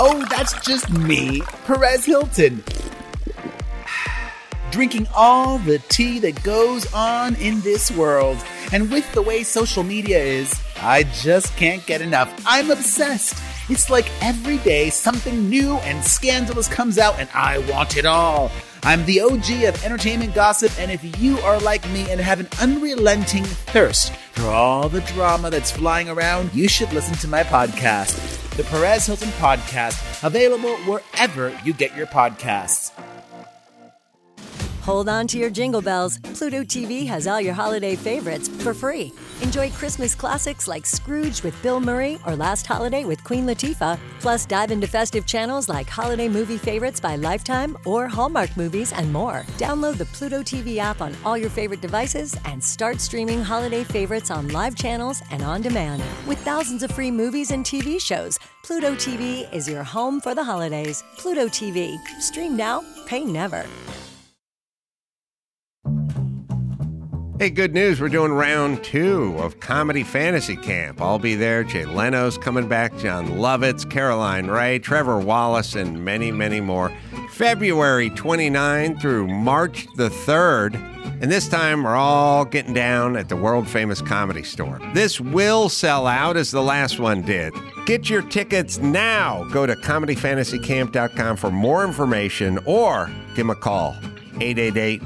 Oh, that's just me, Perez Hilton. Drinking all the tea that goes on in this world. And with the way social media is, I just can't get enough. I'm obsessed. It's like every day something new and scandalous comes out, and I want it all. I'm the OG of entertainment gossip, and if you are like me and have an unrelenting thirst for all the drama that's flying around, you should listen to my podcast, the Perez Hilton Podcast, available wherever you get your podcasts. Hold on to your jingle bells. Pluto TV has all your holiday favorites for free. Enjoy Christmas classics like Scrooge with Bill Murray or Last Holiday with Queen Latifah. Plus, dive into festive channels like Holiday Movie Favorites by Lifetime or Hallmark Movies and more. Download the Pluto TV app on all your favorite devices and start streaming holiday favorites on live channels and on demand. With thousands of free movies and TV shows, Pluto TV is your home for the holidays. Pluto TV. Stream now, pay never. Hey, good news. We're doing round two of Comedy Fantasy Camp. I'll be there. Jay Leno's coming back, Jon Lovitz, Caroline Rhea, Trevor Wallace, and many, many more. February 29 through March the 3rd. And this time we're all getting down at the world famous comedy store. This will sell out as the last one did. Get your tickets now. Go to comedyfantasycamp.com for more information or give them a call 888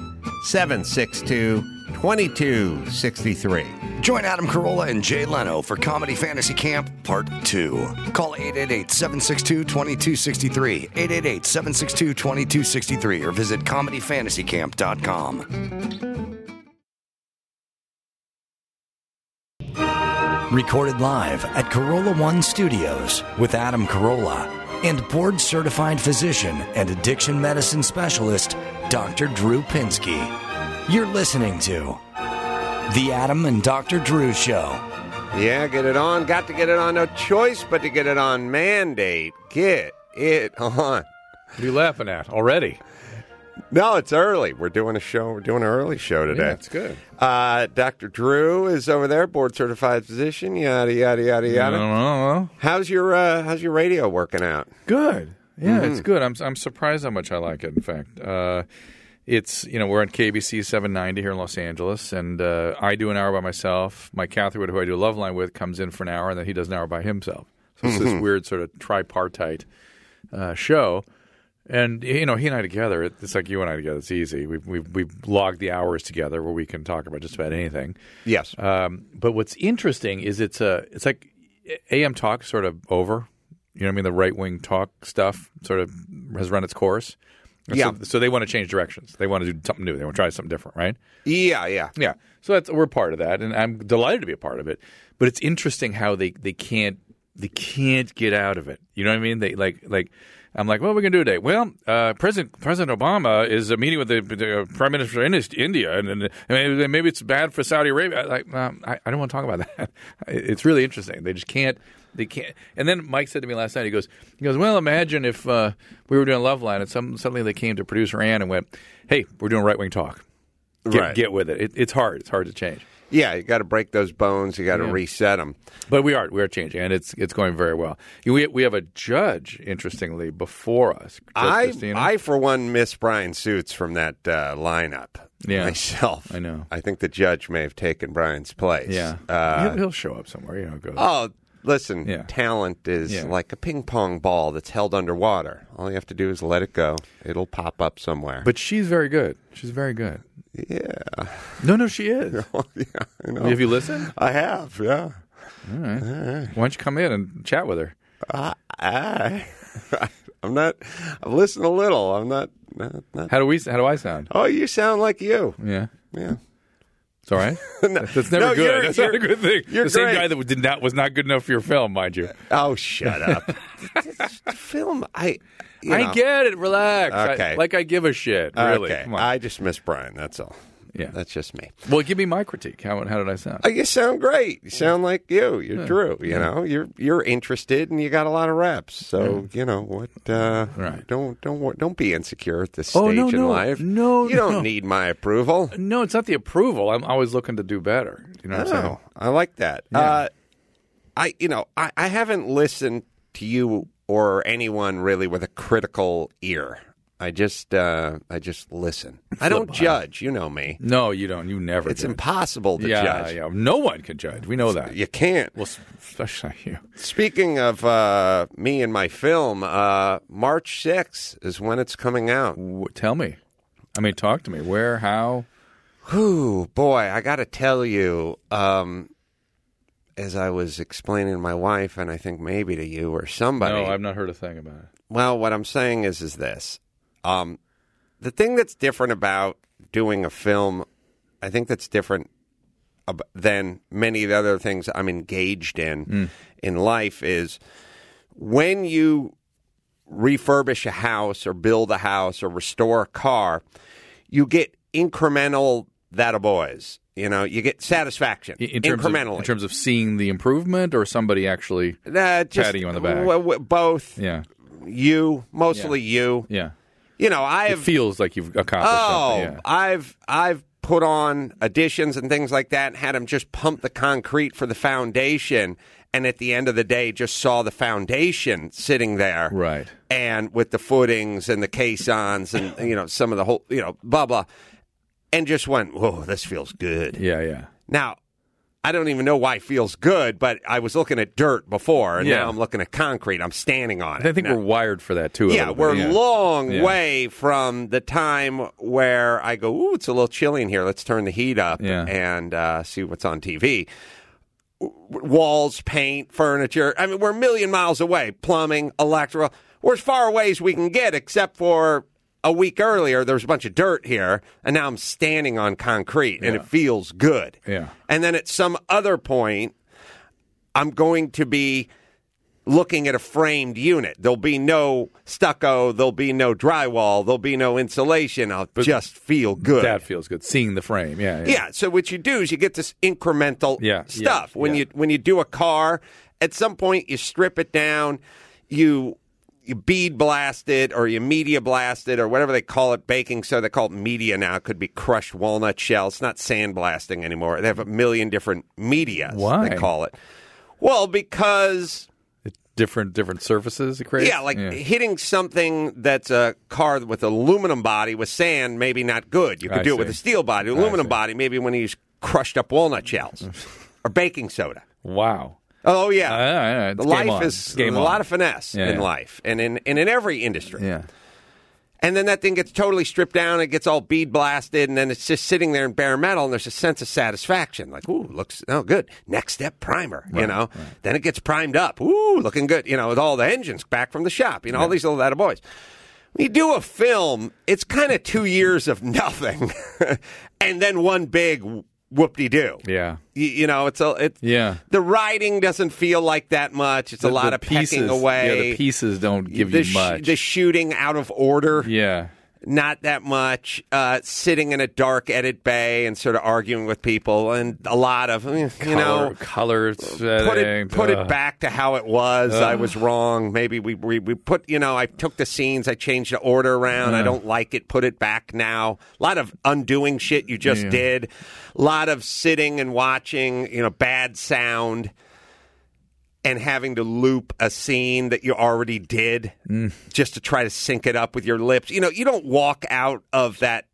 762 2263. Join Adam Carolla and Jay Leno for Comedy Fantasy Camp Part 2. Call 888 762 2263, 888 762 2263, or visit comedyfantasycamp.com. Recorded live at Carolla One Studios with Adam Carolla and board certified physician and addiction medicine specialist, Dr. Drew Pinsky. You're listening to The Adam and Dr. Drew Show. Yeah, get it on. Got to get it on. No choice but to get it on. Mandate. Get it on. What are you laughing at already? No, it's early. We're doing a show. We're doing an early show today. Yeah, it's good. Uh, Dr. Drew is over there, board certified physician. Yada yada yada yada. Uh, How's your uh, How's your radio working out? good. Yeah, it's Mm. good. I'm I'm surprised how much I like it. In fact, uh, it's you know we're on KBC 790 here in Los Angeles, and uh, I do an hour by myself. Mike Catherwood, who I do Loveline with, comes in for an hour, and then he does an hour by himself. So it's this weird sort of tripartite uh, show. And you know, he and I together, it's like you and I together. It's easy. We've we've we've logged the hours together where we can talk about just about anything. Yes. Um, but what's interesting is it's a it's like AM talk sort of over. You know what I mean? The right wing talk stuff sort of has run its course. Yeah. So, so they want to change directions. They want to do something new. They want to try something different, right? yeah, yeah. Yeah. So that's we're part of that, and I'm delighted to be a part of it. But it's interesting how they they can't they can't get out of it. You know what I mean? They like like. I'm like, what are we going to do today? Well, uh, President President Obama is uh, meeting with the, the Prime Minister in India, and, and, and maybe it's bad for Saudi Arabia. Like, um, I, I don't want to talk about that. It's really interesting. They just can't. They can't. And then Mike said to me last night, he goes, he goes, well, imagine if uh, we were doing Loveline, and some, suddenly they came to producer Ann and went, hey, we're doing right wing talk. Get, Right. get with it. it. It's hard. It's hard to change. Yeah, you got to break those bones. You got to Yeah. reset them. But we are we are changing, and it's it's going very well. We we have a judge, interestingly, before us. Judge I, Christina. I for one, miss Brian Suits from that uh, lineup. Yeah. myself. I know. I think the judge may have taken Brian's place. yeah, Uh, he'll, he'll show up somewhere. You know, goes. oh, listen. Yeah. Talent is Yeah. like a ping pong ball that's held underwater. All you have to do is let it go. It'll pop up somewhere. But she's very good. She's very good. Yeah, No, no, she is. Oh, yeah, I know. Have you listened? I have. Yeah. All right. Why don't you come in and chat with her? I, I, I'm not. I've listened a little. I'm not. Not. not How do we? How do I sound? oh, you sound like you. Yeah, Yeah. it's all right. That's never No, good. you're- That's not a good thing. you're the same great. guy that did not was not good enough for your film, mind you. Oh, shut up. film. I. you I get it. Relax. I- like I give a shit. Really. Okay. I just miss Brian. That's all. Yeah. That's just me. well, give me my critique. How how did I sound? Oh, you sound great. You sound like you. You're Drew. You know, you're you're interested and you got a lot of reps. So you know what? Uh, Right. Don't don't don't be insecure at this stage Oh, no, in no. life. No, you don't need my approval. No, it's not the approval. I'm always looking to do better. You know what I'm saying? I like that. Yeah. Uh, I you know I, I haven't listened to you or anyone really with a critical ear. I just uh, I just listen. I don't judge. You know me. No, you don't. You never. It's judge. impossible to yeah, judge. yeah. No one can judge. We know that. You can't. Well, especially you. Speaking of uh, me and my film, uh, March 6th is when it's coming out. W- Tell me. I mean, talk to me. Where? How? Whew, boy, I got to tell you, um, as I was explaining to my wife, and I think maybe to you or somebody. No, I've not heard a thing about it. Well, what I'm saying is, is this: um, the thing that's different about doing a film, I think that's different ab- than many of the other things I'm engaged in in life is when you refurbish a house or build a house or restore a car, you get incremental that a boys. You know, you get satisfaction In- terms incrementally. Of, in terms of seeing the improvement, or somebody actually. Uh, just, patting you on the back. w- w- both Yeah. you, mostly you. Yeah. You know, I It feels like you've accomplished Oh, something. Yeah. I've I've put on additions and things like that and had them just pump the concrete for the foundation and at the end of the day just saw the foundation sitting there. Right. And with the footings and the caissons and you know some of the whole you know blah blah and just went, "Whoa, this feels good." Yeah. Yeah. Now, I don't even know why it feels good, but I was looking at dirt before and Yeah. now I'm looking at concrete. I'm standing on it. I think Now- we're wired for that too. yeah, we're Yeah. long Yeah. way from the time where I go, ooh, it's a little chilly in here. Let's turn the heat up Yeah. and uh, see what's on TV. W- Walls, paint, furniture. I mean, we're a million miles away. Plumbing, electrical. We're as far away as we can get, except for a week earlier, there was a bunch of dirt here, and now I'm standing on concrete, and it feels good. Yeah. And then at some other point, I'm going to be looking at a framed unit. There'll be no stucco, there'll be no drywall, there'll be no insulation. I'll just feel good. That feels good. Seeing the frame. Yeah. yeah, so what you do is you get this incremental Yeah, stuff. yeah, when yeah. you when you do a car, at some point you strip it down, you you bead blast it or you media blast it or whatever they call it, baking soda. They call it media now. It could be crushed walnut shell. It's not sandblasting anymore. They have a million different media. Why? They call it. Well, because Different different surfaces it creates. yeah, like hitting something that's a car with aluminum body with sand, maybe not good. You could I do it with a steel body. Aluminum body, maybe when you use crushed up walnut shells or baking soda. Wow. Oh yeah, Uh, yeah, the life on. is game a on. lot of finesse Yeah, in yeah. life and in and in every industry. Yeah. And then that thing gets totally stripped down, it gets all bead blasted, and then it's just sitting there in bare metal, and there's a sense of satisfaction. Like, ooh, looks oh good. Next step, primer. you know. Then it gets primed up. Ooh, looking good. You know, with all the engines back from the shop. You know, all these little that boys. When you do a film, it's kind of two years of nothing, and then one big whoop de doo. Yeah. You, you know, it's a it's Yeah. The writing doesn't feel like that much. It's a lot of pieces, pecking away. Yeah, the pieces don't give the you sh- much. the shooting out of order yeah. Not that much. Uh, sitting in a dark edit bay and sort of arguing with people, and a lot of you know. color, Put it, put ugh. it back to how it was. I was wrong. Maybe we, we we put you know I took the scenes, I changed the order around. I don't like it. Put it back now. A lot of undoing shit you just Yeah. did. A lot of sitting and watching. You know, bad sound. And having to loop a scene that you already did Mm. just to try to sync it up with your lips. You know, you don't walk out of that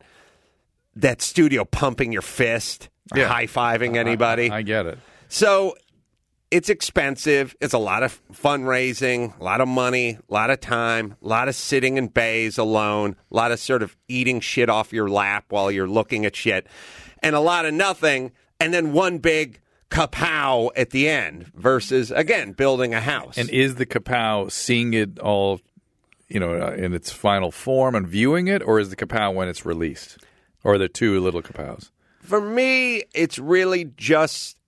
that studio pumping your fist, Yeah. high fiving anybody. I, I get it. So it's expensive. It's a lot of fundraising, a lot of money, a lot of time, a lot of sitting in bays alone, a lot of sort of eating shit off your lap while you're looking at shit, and a lot of nothing, and then one big kapow at the end versus, again, building a house. And is the kapow seeing it all, you know, uh, in its final form and viewing it, or is the kapow when it's released, or are there two little kapows? For me, it's really just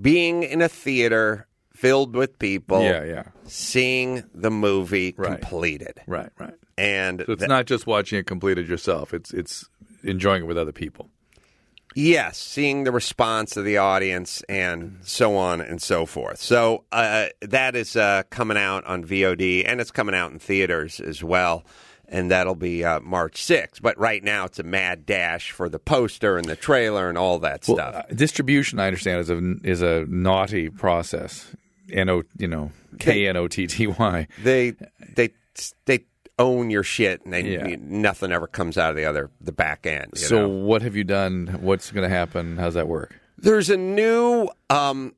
being in a theater filled with people, Yeah, yeah, seeing the movie Right. completed. right, right. And So it's not just watching it completed yourself; it's it's enjoying it with other people. Yes, seeing the response of the audience and so on and so forth. So uh, that is uh, coming out on VOD and it's coming out in theaters as well. And that'll be uh, March 6th. But right now it's a mad dash for the poster and the trailer and all that Well, stuff. uh, distribution, I understand, is a is a naughty process. N O you know K N O T T Y. They they they own your shit, and they, Yeah. nothing ever comes out of the other the back end. you So know? what have you done? What's going to happen? How's that work? there's a new um,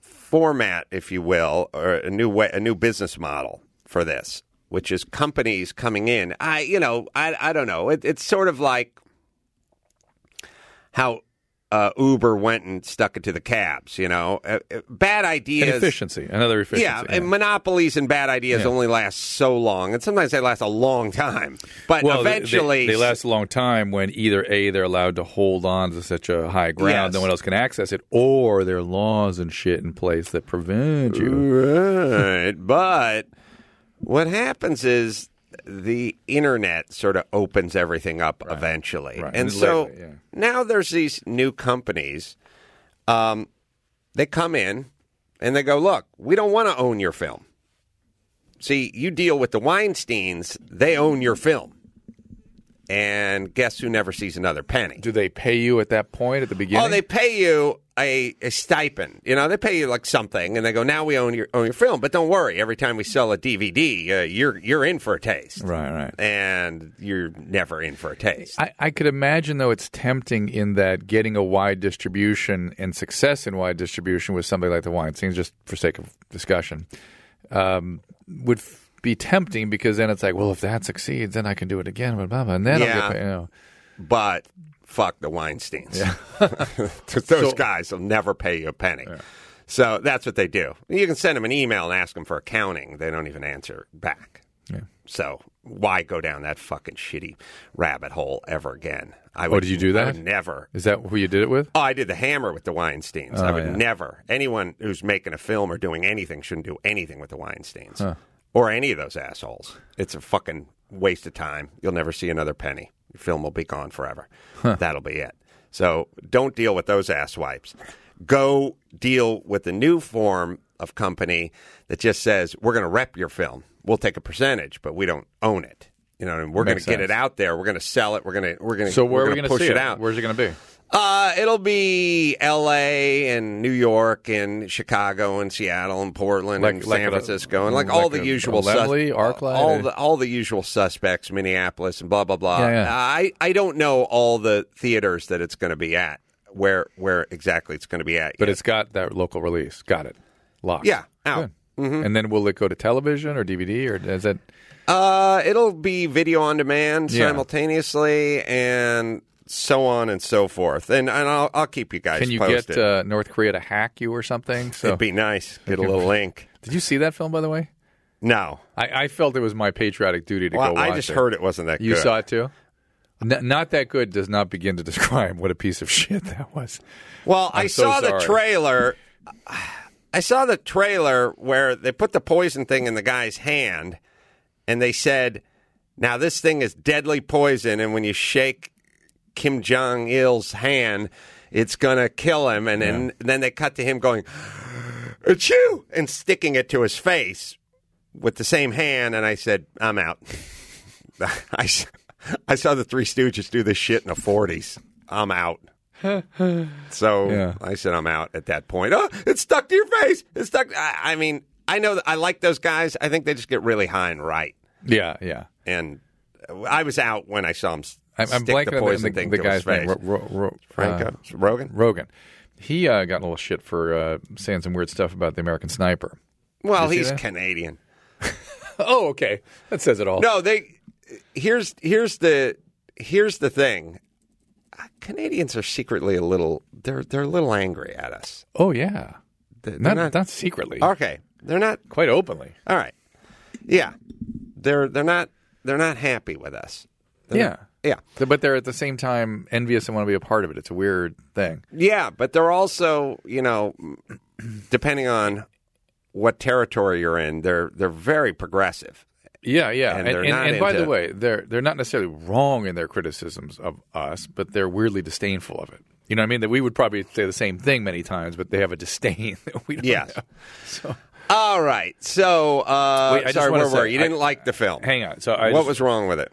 format, if you will, or a new way, a new business model for this, which is companies coming in. I, you know, I, I don't know. It, it's sort of like how uh, Uber went and stuck it to the cabs. You know, uh, uh, bad ideas. Inefficiency, another efficiency. Yeah, and monopolies and bad ideas Yeah. only last so long, and sometimes they last a long time. But well, they- eventually, they, they last a long time when either a they're allowed to hold on to such a high ground, Yes. no one else can access it, or there are laws and shit in place that prevent you. Right. but what happens is the internet sort of opens everything up eventually. Right. And And so lately, yeah. now there's these new companies. Um, they come in and they go, look, we don't want to own your film. See, you deal with the Weinsteins, they own your film. And guess who never sees another penny? Do they pay you at that point at the beginning? Oh, they pay you a, a stipend. You know, they pay you like something, and they go, "Now we own your own your film." But don't worry, every time we sell a DVD, uh, you're you're in for a taste, right, right. and you're never in for a taste. I, I could imagine, though, it's tempting in that getting a wide distribution and success in wide distribution with somebody like the Weinsteins, just for sake of discussion, um, would f- be tempting because then it's like, well, if that succeeds, then I can do it again, blah, blah, blah, and then I'll get paid. You know. but fuck the Weinsteins. 'Cause those So- guys will never pay you a penny. So that's what they do. You can send them an email and ask them for accounting. They don't even answer back. Yeah. So why go down that fucking shitty rabbit hole ever again? I Oh, did you do I that? would never. Is that who you did it with? Oh, I did the hammer with the Weinsteins. I Oh, would yeah. never. Anyone who's making a film or doing anything shouldn't do anything with the Weinsteins or any of those assholes. It's a fucking waste of time. You'll never see another penny. Your film will be gone forever. That'll be it. So don't deal with those asswipes. Go deal with the new form of company that just says we're going to rep your film. We'll take a percentage, but we don't own it. You know, and we're going to get it out there. We're going to sell it. We're going to we're going to So where are we going to push see it out. Where's it going to be? Uh, it'll be L.A. and New York and Chicago and Seattle and Portland Like- and like San a- Francisco and like, like all the a- usual a Arclight, all the all the usual suspects, Minneapolis and blah blah blah. Yeah, yeah. I I don't know all the theaters that it's going to be at, where where exactly it's going to be at. But yet. it's got that local release. Got it. Locked. Yeah, out. Good. And then will it go to television or DVD or is it? Uh, it'll be video on demand Yeah. simultaneously and so on and so forth. And and I'll I'll keep you guys. Can you posted. get uh, North Korea to hack you or something? So It'd be nice. Get a little link. did you see that film by the way? No. I, I felt it was my patriotic duty to Well, go watch I just it. heard it wasn't that good. You good. saw it too. N- not that good does not begin to describe what a piece of shit that was. Well, I I'm so saw the trailer. I saw the trailer where they put the poison thing in the guy's hand, and they said, "Now this thing is deadly poison, and when you shake Kim Jong Il's hand, it's gonna kill him." And then, then they cut to him going, "Achoo!" and sticking it to his face with the same hand. And I said, "I'm out." I, I saw the Three Stooges do this shit in the 40s. I'm out. So Yeah. I said, I'm out at that point. Oh, it's stuck to your face. It's stuck. I, I mean, I know that I like those guys. I think they just get really high and right. Yeah, yeah. And I was out when I saw him I'm, I'm blanking the on the, the, the guy's name. Ro, Ro, Ro, Franco? uh, Rogen? Rogen. He uh, got a little shit for uh, saying some weird stuff about the American Sniper. Well, he's that? Canadian. Oh, okay. That says it all. No, they. Here's here's the here's the thing. Canadians are secretly a little. They're they're a little angry at us. Oh, yeah. They're Not, not- not secretly. Okay, they're not Quite openly. All right. Yeah. They're they're not they're not happy with us. They're Yeah. Yeah. But they're at the same time envious and want to be a part of it. It's a weird thing. Yeah, but they're also, you know, depending on what territory you're in, they're they're very progressive. Yeah, yeah. And And, and, and by the way, they're they're not necessarily wrong in their criticisms of us, but they're weirdly disdainful of it. You know what I mean? That we would probably say the same thing many times, but they have a disdain that we don't Yes. have. So All right. So, uh, Wait, I sorry, where were you? You didn't like the film. hang on. So I what just- was wrong with it?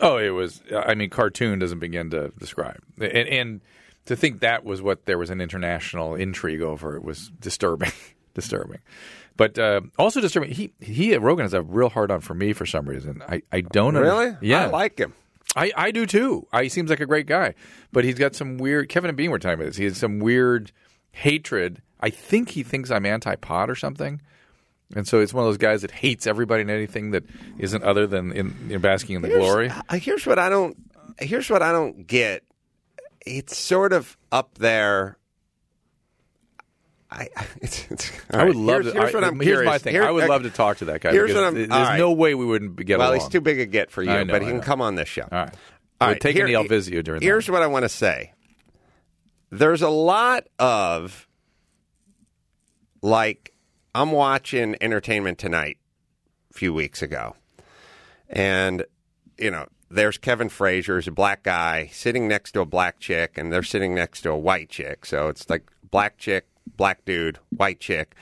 Oh, it was. I mean, cartoon doesn't begin to describe, and, and to think that was what there was an international intrigue over it was disturbing, disturbing. But uh, also disturbing. He he Rogen has a real hard on for me for some reason. I I don't Really? yeah I like him. I, I do too. I, he seems like a great guy, but he's got some weird. Kevin and Bean were talking about this. He has some weird hatred. I think he thinks I'm anti-pot or something, and so it's one of those guys that hates everybody and anything that isn't other than in, in basking in the Here's- glory. uh, Here's what I don't. Here's what I don't get. It's sort of up there. I it's, it's, I would love here's, to. Here's I, what I'm here's curious. my thing. Here- I would uh, love to talk to that guy. here's what I'm- There's right. no way we wouldn't get Well, along. Well, he's too big a get for you, know, but he can come on this show. All right. All right, taking here- the Elvizio during Here's that. what I want to say. There's a lot of like I'm watching Entertainment Tonight a few weeks ago, and you know there's Kevin Frazier, who's a black guy sitting next to a black chick, and they're sitting next to a white chick. So it's like black chick, black dude, white chick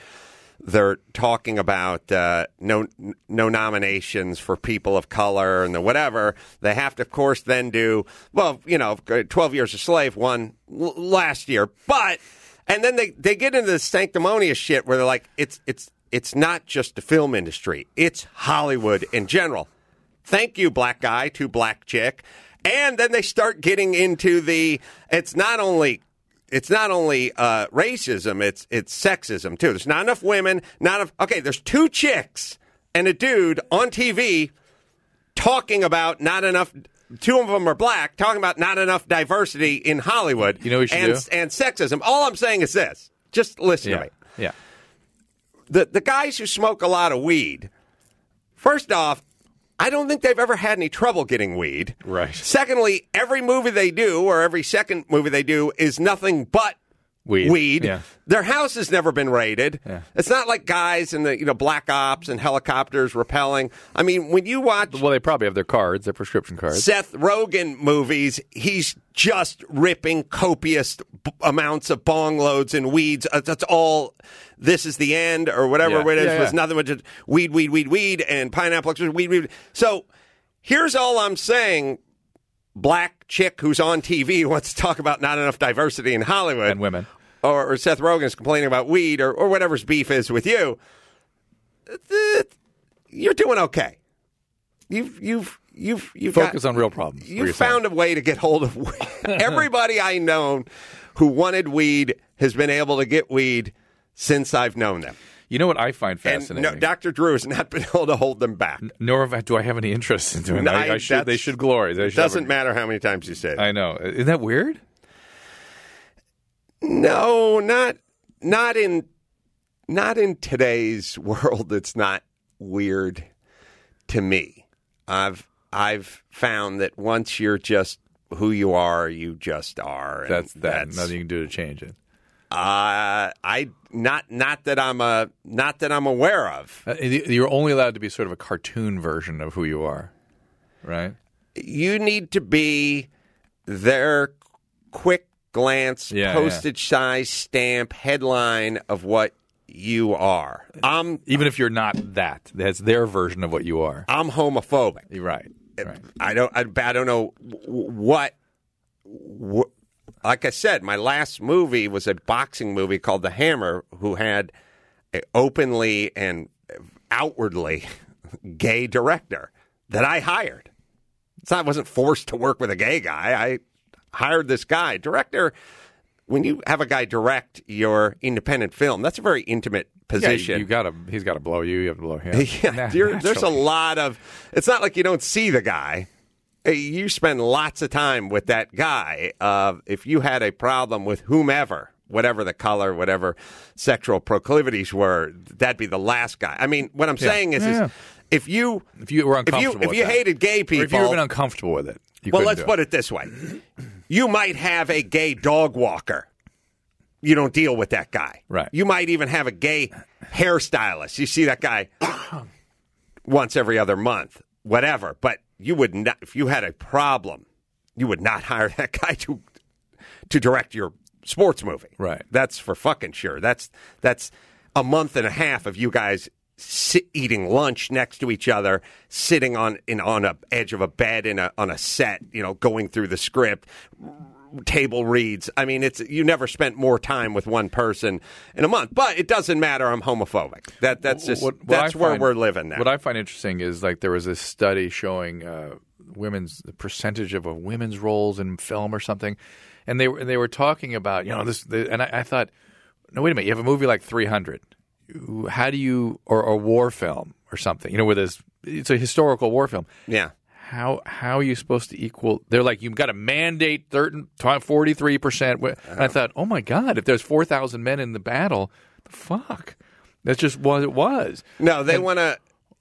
they're talking about uh, no no nominations for people of color and the whatever. They have to, of course, then do well. You know, Twelve Years a Slave won l- last year, but and then they they get into the sanctimonious shit where they're like, it's it's it's not just the film industry; it's Hollywood in general. Thank you, black guy, to black chick. And then they start getting into the. It's not only it's not only uh, racism; it's it's sexism too. There's not enough women. Not enough. Okay, there's two chicks and a dude on TV talking about not enough. Two of them are black, talking about not enough diversity in Hollywood. You know what and, do? and sexism. All I'm saying is this: just listen to me Yeah. the the guys who smoke a lot of weed, first off, I don't think they've ever had any trouble getting weed. Right. Secondly, every movie they do or every second movie they do is nothing but Weed. Yeah. Their house has never been raided. Yeah. It's not like guys in the you know black ops and helicopters repelling. I mean, when you watch Well, they probably have their cards, their prescription cards. Seth Rogen movies, he's just ripping copious b- amounts of bong loads and weeds. Uh, That's all. This is the end, or whatever Yeah. it is. Yeah, Was nothing but just weed, weed, weed, weed, and pineapple extract, weed, weed. So here's all I'm saying. Black chick who's on TV wants to talk about not enough diversity in Hollywood And women. Or, or Seth Rogen's complaining about weed, or, or whatever's beef is with you. You're doing okay. You've you've you've you've got- Focus on real problems. you found a way to get hold of weed. everybody I know who wanted weed has been able to get weed since I've known them. You know what I find fascinating? no, Dr. Drew has not been able to hold them back. Nor have I- do I have any interest in doing No, that. I, I- should. They should glory. They It should have doesn't a- matter how many times you say it. I know. Isn't that weird? No, not not in not in today's world. It's not weird to me. I've I've found that once you're just who you are, you just are. and That's that. Nothing you can do to change it. Uh, I not not that I'm a not that I'm aware of. Uh, You're only allowed to be sort of a cartoon version of who you are, right? You need to be their quick glance, Yeah, postage size stamp headline of what you are. I'm Even if you're not that, that's their version of what you are. I'm homophobic. You're right. Uh, right. I don't. I, I don't know wh- what, Like I said, my last movie was a boxing movie called The Hammer, who had a openly and outwardly gay director that I hired. So I wasn't forced to work with a gay guy. I hired this guy director. When you have a guy direct your independent film, that's a very intimate position. you, you gotta. He's got to blow you. You have to blow him. Yeah, there's a lot of. It's not like you don't see the guy. You spend lots of time with that guy. Uh, if you had a problem with whomever, whatever the color, whatever sexual proclivities were, that'd be the last guy. I mean, what I'm saying is, Yeah. is if you If you were if you uncomfortable, if you hated gay or if you were people, even uncomfortable with it, you well, let's put it this way: you might have a gay dog walker. You don't deal with that guy. Right. You might even have a gay hairstylist. You see that guy once every other month, whatever. But you would not, if you had a problem, you would not hire that guy to to direct your sports movie. Right. That's for fucking sure. That's that's a month and a half of you guys sit, eating lunch next to each other, sitting on in on a edge of a bed in a on a set, you know, going through the script, table reads. I mean, it's you never spent more time with one person in a month. But it doesn't matter. I'm homophobic. That that's just What- what that's I where find- we're living now. What I find interesting is like there was this study showing uh, women's the percentage of women's roles in film or something, and they were they were talking about you know this, the, and I, I thought, no wait a minute, you have a movie like 300, how do you or a war film or something, you know, where there's it's a historical war film. yeah. How how are you supposed to equal? They're like you've got to mandate forty three percent. And I uh-huh. thought, oh my god, if there's four thousand men in the battle, the fuck, that's just what it was. No, they want to.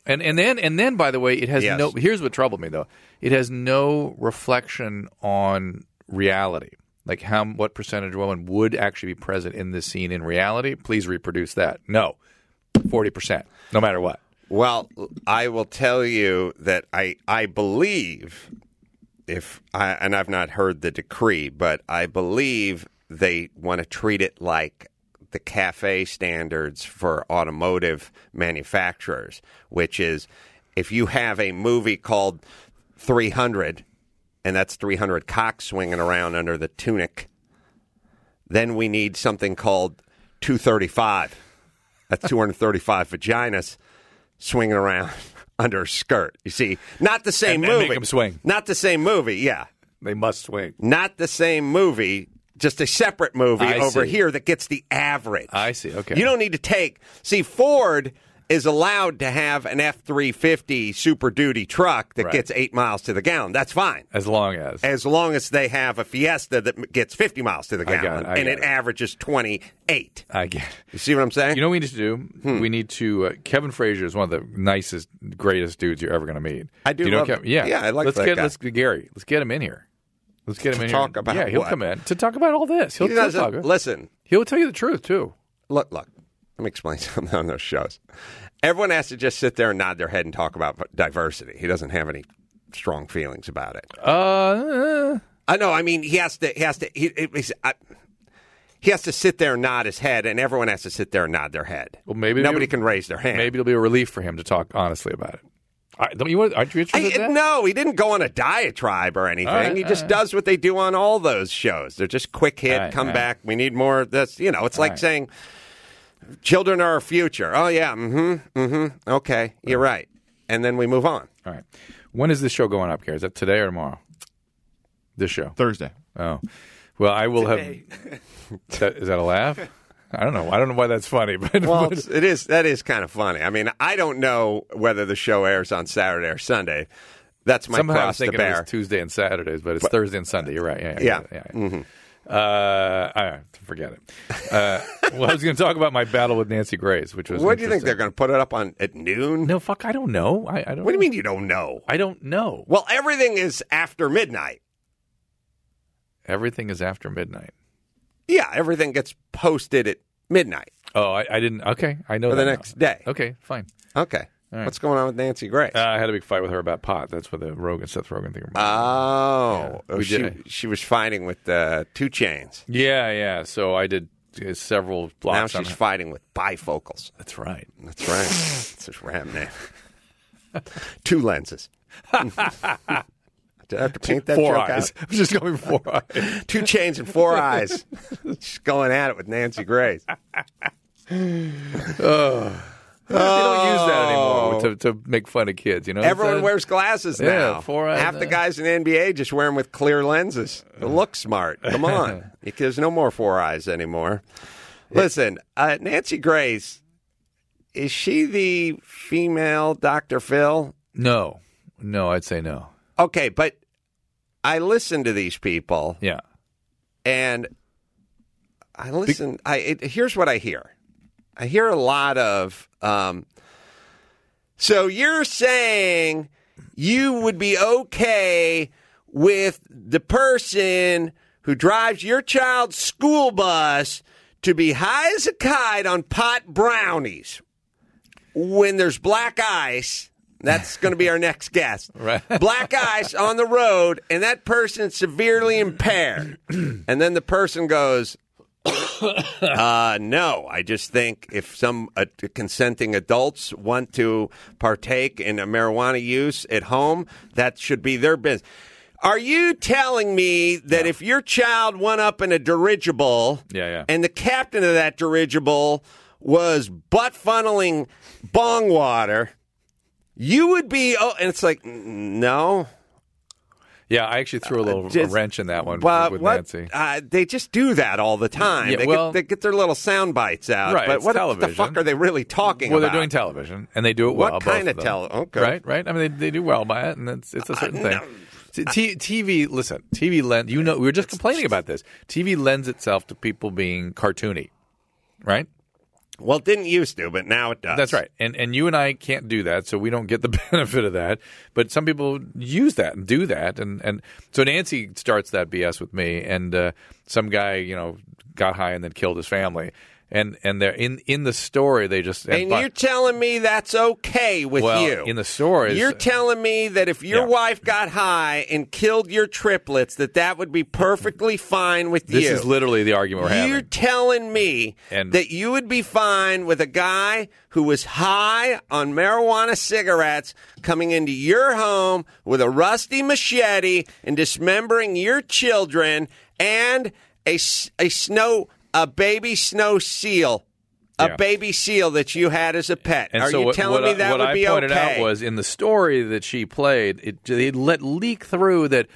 And and then and then by the way, it has Yes. no. Here's what troubled me though. It has no reflection on reality. Like how what percentage of women would actually be present in this scene in reality? Please reproduce that. No, forty percent, no matter what. Well, I will tell you that I I believe if I and I've not heard the decree, but I believe they want to treat it like the cafe standards for automotive manufacturers, which is if you have a movie called 300 and that's 300 cocks swinging around under the tunic, then we need something called 235. That's 235 vaginas swinging around under a skirt. You see, not the same And- and movie. make 'em swing. Not the same movie. Yeah, They must swing. not the same movie. Just a separate movie I over see. here that gets the average. I see. Okay. You don't need to take. See, Ford is allowed to have an F three fifty Super Duty truck that Right. gets eight miles to the gallon. That's fine. As long as As long as they have a Fiesta that gets 50 miles to the gallon it, and it it. averages 28. I get. You see what I'm saying? You know what we need to do? Hmm. We need to. Uh, Kevin Frazier is one of the nicest, greatest dudes you're ever going to meet. I do you know Kevin? Yeah, yeah, I like let's that get guy. let's Gary. Let's get him in here. Let's get him To in talk here. about yeah, he'll what? come in to talk about all this. He'll, he he'll listen. He'll tell you the truth too. Look, look. Let me explain something on those shows. Everyone has to just sit there and nod their head and talk about diversity. He doesn't have any strong feelings about it. Uh, I know. I mean, he has to. He has to. He, it- I, he has to sit there and nod his head, and everyone has to sit there and nod their head. Well, maybe nobody can raise their hand. maybe it'll be a relief for him to talk honestly about it. I, don't you? Aren't you I, interested in that? no, he didn't go on a diatribe or anything. Right, he just right. does what they do on all those shows. They're just quick hit, right, come back. We need more. That's you know, it's like saying children are our future. Oh yeah, mm-hmm, mm-hmm. Okay, you're right. And then we move on. All right. When is this show going up, Gary? Is that today or tomorrow? This show. Thursday. Oh, well, I will have. Is that, is that a laugh? I don't know. I don't know why that's funny, but, Well, but- it's, it is that is kind of funny. I mean, I don't know whether the show airs on Saturday or Sunday. That's my somehow I was cross to thinking it bear. was Tuesday and Saturdays, but it's Thursday and Sunday. You're right. Yeah, Yeah. yeah. yeah. Uh, right, forget it. Uh, well, I was going to talk about my battle with Nancy Grace, which was. What do you think they're going to put it up on at noon? No, fuck. I don't know. I, I don't. What do you mean you don't know? I don't know. Well, everything is after midnight. Everything is after midnight. Yeah, everything gets posted at midnight Oh, I, I didn't. Okay, I know for the now. next day. Okay, fine. Okay. Right. What's going on with Nancy Grace? Uh, I had a big fight with her about pot. That's what the Rogen, Seth Rogen thing. oh, Yeah, oh, she, did. she was fighting with uh, 2 Chainz. yeah, yeah. So I did uh, several Now blocks on she's her. fighting with bifocals. That's right. That's right. it's his rap name. two lenses. Did I have to paint that four joke eyes. out? I was just going four eyes. 2 Chainz and four eyes. She's going at it with Nancy Grace. They don't use that anymore to, to make fun of kids. You know, Everyone wears glasses Yeah, now. four eyes, Half the guys in the NBA just wear them with clear lenses. They look smart. Come on. There's no more four eyes anymore. Listen, uh, Nancy Grace, is she the female Dr. Phil? No, no, I'd say no. Okay, but I listen to these people Yeah. and I listen. I it, here's what I hear. I hear a lot of. Um, so you're saying you would be okay with the person who drives your child's school bus to be high as a kite on pot brownies when there's black ice. That's going to be our next guest. Right. Black ice on the road, and that person's severely impaired. And then the person goes, uh, no, I just think if some uh, consenting adults want to partake in a marijuana use at home, that should be their business. Are you telling me that if your child went up in a dirigible Yeah, yeah. and the captain of that dirigible was butt funneling bong water, you would be, oh, and it's like, no. Yeah, I actually threw a little just- a wrench in that one Well, with what, Nancy. Uh, they just do that all the time. Yeah, they, well- get, they get their little sound bites out. Right, but what the fuck are they really talking about? Well, about? they're doing television, and they do it What well. both kind of them. tele- okay. Right, right. I mean, they, they do well by it, and it's it's a certain thing. T- TV, listen, TV lends. You know, we were just complaining about this. TV lends itself to people being cartoony, right? Well, it didn't used to, but now it does. That's right. And and you and I can't do that, so we don't get the benefit of that. But some people use that and do that, and and so Nancy starts that BS with me, and uh, some guy, you know, got high and then killed his family, and and they're in in the story they just And but- you're telling me that's okay with well you? in the story You're telling me that if your Yeah. wife got high and killed your triplets, that that would be perfectly fine with you. this is literally the argument we're You're having. telling me And- that you would be fine with a guy who was high on marijuana cigarettes coming into your home with a rusty machete and dismembering your children and a, a snow a baby snow seal. A Yeah. baby seal that you had as a pet. And Are so you what, telling what me that what would I be pointed okay? out was in the story that she played, it they let leak through that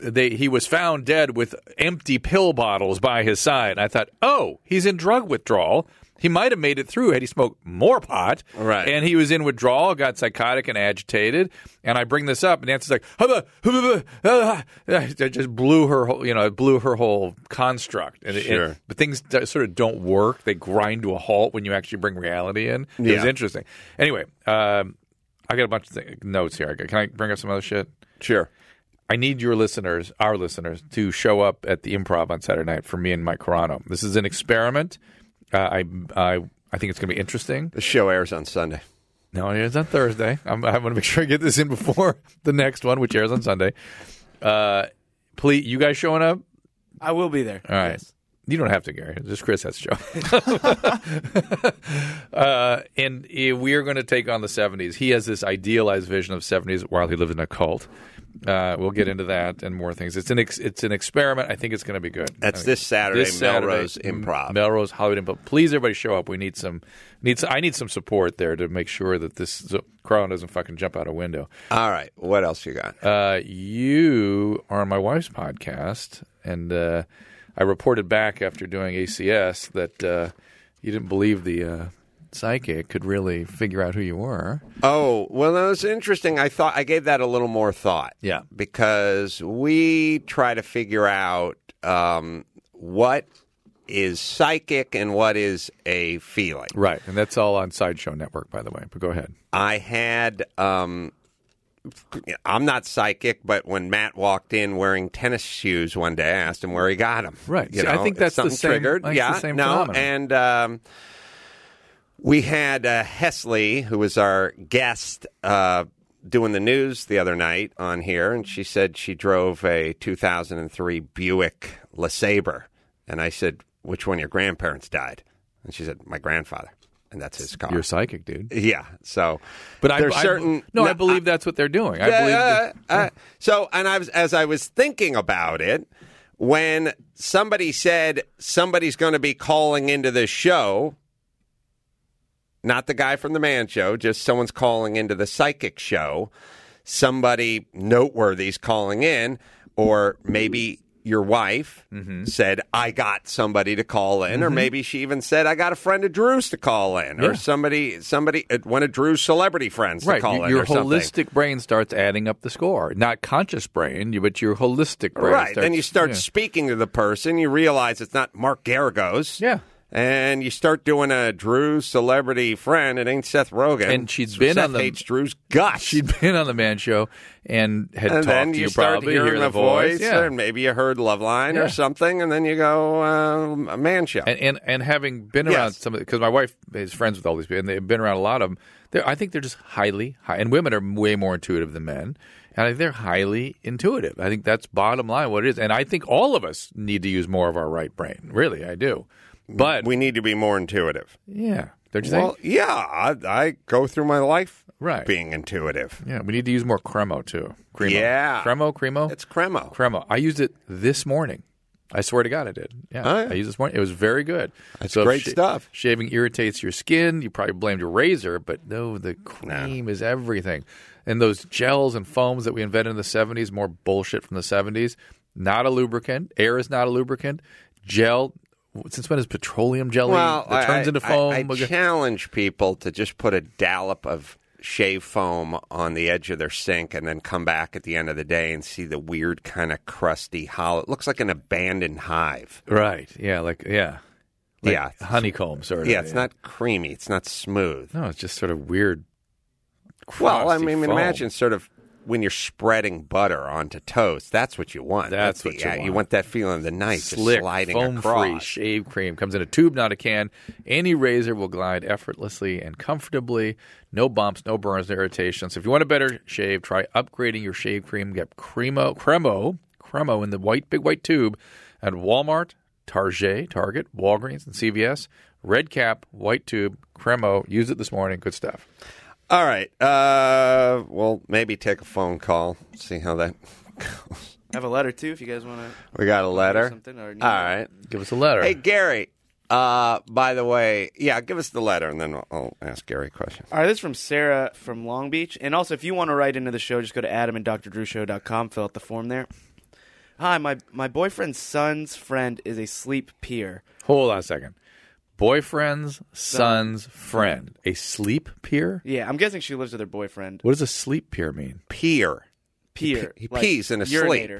they he was found dead with empty pill bottles by his side. I thought, oh, he's in drug withdrawal. He might have made it through had he smoked more pot. Right. And he was in withdrawal, got psychotic and agitated. And I bring this up, and Nancy's like, hubba, hubba, hubba. it just blew her, whole, you know, it blew her whole construct. And Sure. it- but things sort of don't work. They grind to a halt when you actually bring reality in. It was interesting. Anyway, um, I got a bunch of th- notes here. Can I bring up some other shit? Sure. I need your listeners, our listeners, to show up at the Improv on Saturday night for me and Mike Carano. This is an experiment. Uh, I, I, I think it's going to be interesting. The show airs on Sunday. No, it's on Thursday. I'm, I want to make sure I get this in before the next one, which airs on Sunday. Uh, please, you guys showing up? I will be there. All right. Yes. You don't have to, Gary. Just Chris has to show. uh, and uh, we are going to take on the 70s. He has this idealized vision of 70s while he lived in a cult. Uh, we'll get into that and more things. It's an ex- it's an experiment. I think it's going to be good. That's I this Saturday, This Saturday, Melrose Improv. Melrose Hollywood Improv. Please, everybody, show up. We need some needs. I need some support there to make sure that this Crown doesn't fucking jump out a window. All right. What else you got? Uh, you are on my wife's podcast, and uh, I reported back after doing ACS that uh, you didn't believe the uh, psychic could really figure out who you were. Oh, well, that was interesting. I thought I gave that a little more thought. Yeah. Because we try to figure out um, what is psychic and what is a feeling. Right, and that's all on Sideshow Network, by the way. But go ahead. I had. Um, I'm not psychic, but when Matt walked in wearing tennis shoes one day, I asked him where he got them. Right. You See, I think that's the something same- triggered. Yeah. the same no. phenomenon. And um, we had uh, Hesley, who was our guest, uh, doing the news the other night on here, and she said she drove a 2003 Buick LeSabre, and I said, "Which one your grandparents died?" And she said, "My grandfather." And that's his car. You're psychic, dude. yeah. So, But I, there's I- certain. no, I believe that's what they're doing. I believe. that- uh, uh, so, and I was as I was thinking about it, when somebody said somebody's going to be calling into the show, not the guy from the Man Show, just someone's calling into the psychic show. Somebody noteworthy's calling in, or maybe your wife Mm-hmm. said, "I got somebody to call in," or maybe she even said, "I got a friend of Drew's to call in," Yeah. or somebody, somebody, uh, one of Drew's celebrity friends Right, to call your, in, your or something. holistic brain starts adding up the score. Not conscious brain, but your holistic brain. Right. Starts, then you start yeah. speaking to the person. You realize it's not Mark Geragos. Yeah. And you start doing a Drew celebrity friend. It ain't Seth Rogen. And she'd So been Seth on the- hates Drew's guts. She'd been on the Man Show and had and talked to you, you, start probably hearing hear the voice, Yeah. or maybe you heard Loveline Yeah. or something, and then you go uh, a man show. and, and and having been Yes. around some of because my wife is friends with all these people and they've been around a lot of them. They're, I think they're just highly high, and women are way more intuitive than men. And I think they're highly intuitive. I think that's bottom line what it is. And I think all of us need to use more of our right brain. Really, I do. But we need to be more intuitive. yeah, Don't you Well, think? yeah, I, I go through my life Right. being intuitive. Yeah, we need to use more Cremo too. Cremo. Yeah. Cremo, Cremo. It's cremo. Cremo. I used it this morning. I swear to God, I did. Yeah, Oh, yeah. I used it this morning. It was very good. That's great stuff. Shaving irritates your skin. You probably blamed your razor, but no, the cream is everything. And those gels and foams that we invented in the '70s, more bullshit from the '70s. Not a lubricant. Air is not a lubricant. Gel. Since when is petroleum jelly Well, that turns I, into I- foam? I, challenge people to just put a dollop of shave foam on the edge of their sink and then come back at the end of the day and see the weird kind of crusty hollow. It looks like an abandoned hive. right. Yeah. Like yeah. Like yeah. Honeycomb sort of. Yeah, it's not creamy. It's not smooth. No, it's just sort of weird. Well, I mean, foam. imagine sort of when you're spreading butter onto toast. That's what you want. That's the- what you yeah, You want. want that feeling of the knife just slick, sliding foam-free shave cream comes in a tube, not a can. Any razor will glide effortlessly and comfortably. No bumps, no burns, no irritations. If you want a better shave, try upgrading your shave cream. Get Cremo, Cremo, Cremo in the white, big white tube at Walmart, Target, Target, Walgreens, and CVS. Red cap, white tube, Cremo. Use it this morning. Good stuff. All right. Uh, well, maybe take a phone call. See how that goes. I have a letter too, if you guys want to. We got a letter. something or need All Give us a letter. Hey, Gary. Uh, by the way, yeah, give us the letter, and then I'll, I'll ask Gary a question. All right, this is from Sarah from Long Beach. And also, if you want to write into the show, just go to adamandrdrewshow.com, fill out the form there. Hi, my, my boyfriend's son's friend is a sleep peer. Hold on a second. Boyfriend's son's friend. A sleep peer? Yeah, I'm guessing she lives with her boyfriend. What does a sleep peer mean? Peer. Peer. he like pees in his sleep.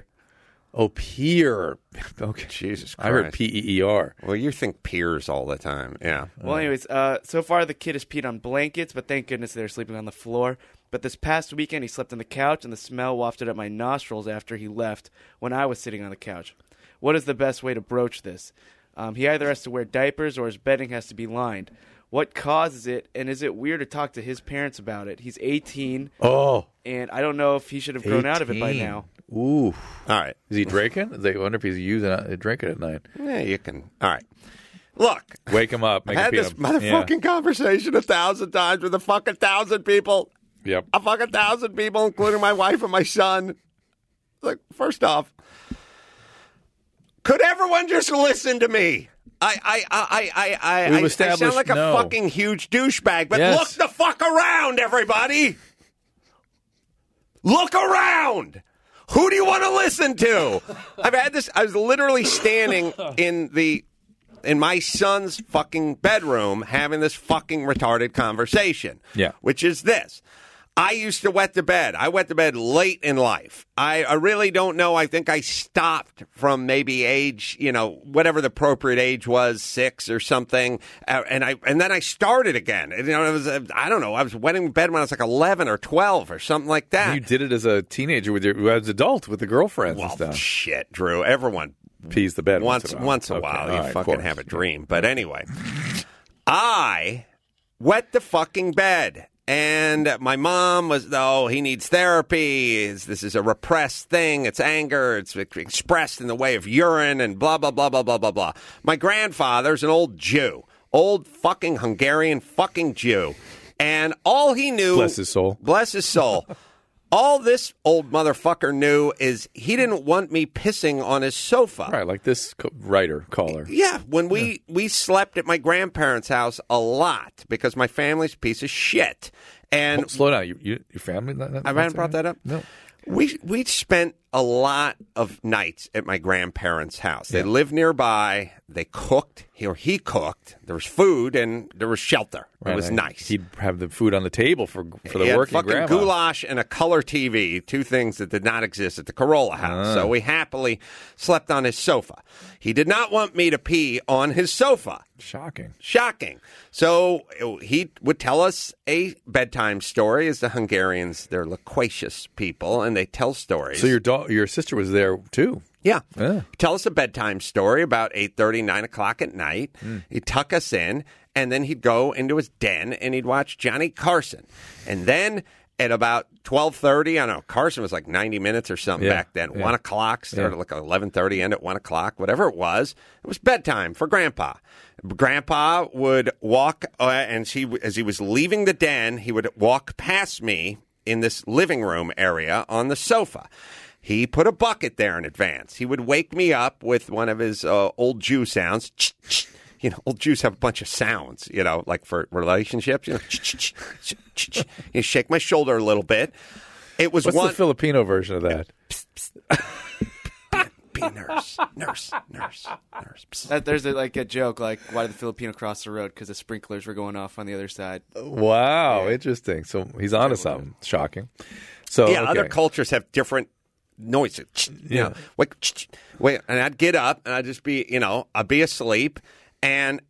Oh, peer. Okay. Jesus Christ. I heard Christ. P E E R. Well, you think peers all the time. Yeah. Well, anyways, uh, so far the kid has peed on blankets, but thank goodness they're sleeping on the floor. But this past weekend, he slept on the couch, and the smell wafted up my nostrils after he left when I was sitting on the couch. What is the best way to broach this? Um, he either has to wear diapers or his bedding has to be lined. What causes it, and is it weird to talk to his parents about it? He's 18, Oh. and I don't know if he should have grown out of it by 18. now. Ooh. All right. Is he drinking? They wonder if he's using it, drinking at night. Yeah, you can. All right. Look, Wake him up. Make I him had pee this on him. motherfucking conversation a thousand times with a fucking thousand people. Yep. a fucking thousand people, including my wife and my son. Like, first off, could everyone just listen to me? I, I, I, I, I, I, I sound like a no. fucking huge douchebag, but Yes. look the fuck around, everybody. Look around. Who do you want to listen to? I've had this. I was literally standing in the in my son's fucking bedroom having this fucking retarded conversation. Yeah. Which is this. I used to wet the bed. I wet the bed late in life. I, I really don't know. I think I stopped from maybe age, you know, whatever the appropriate age was, six or something, uh, and I and then I started again. You know, it was uh, I don't know. I was wetting bed when I was like eleven or twelve or something like that. You did it as a teenager with your as an adult with the girlfriends well, and stuff. shit, Drew. Everyone Pees the bed once in a while. once a while you right, fucking have a dream. But anyway, I wet the fucking bed. And my mom was, oh, he needs therapy. This is a repressed thing. It's anger. It's expressed in the way of urine and blah, blah, blah, blah, blah, blah, blah. My grandfather's an old Jew, old fucking Hungarian fucking Jew. And all he knew. Bless his soul. Bless his soul. all this old motherfucker knew is he didn't want me pissing on his sofa. Right, like this co- writer caller. Yeah, when we we slept at my grandparents' house a lot because my family's a piece of shit. And oh, Slow down. You, you, your family? That, that, I haven't brought that up. No. We we spent a lot of nights at my grandparents' house. They Yeah. lived nearby. They cooked, he or he cooked. There was food and there was shelter. it was Right, nice. He'd have the food on the table for for the He had working fucking grandma. goulash and a color TV, two things that did not exist at the Carolla house. Ah. So we happily slept on his sofa. He did not want me to pee on his sofa. Shocking. Shocking. So he would tell us a bedtime story, as the Hungarians, they're loquacious people, and they tell stories. So your da- your sister was there too. Yeah. Yeah. Tell us a bedtime story about 8.30, 9 o'clock at night. He'd tuck us in, and then he'd go into his den and he'd watch Johnny Carson. And then at about 12.30, I don't know, Carson was like 90 minutes or something Yeah. back then. Yeah. 1 o'clock, started like 11.30, end at 1 o'clock, whatever it was. It was bedtime for Grandpa. Grandpa would walk, uh, and she, as he was leaving the den, he would walk past me in this living room area on the sofa. He put a bucket there in advance. He would wake me up with one of his uh, old Jew sounds. You know, old Jews have a bunch of sounds, you know, like for relationships. You know, you shake my shoulder a little bit. It was What's one the Filipino version of that? be nurse, nurse, nurse, nurse. That, there's a, like a joke like why did the Filipino cross the road because the sprinklers were going off on the other side. Wow, interesting. So he's onto something. Shocking. So Yeah, okay. other cultures have different noises. You Yeah. know, wait, wait, and I'd get up and I'd just be, you know, I'd be asleep, and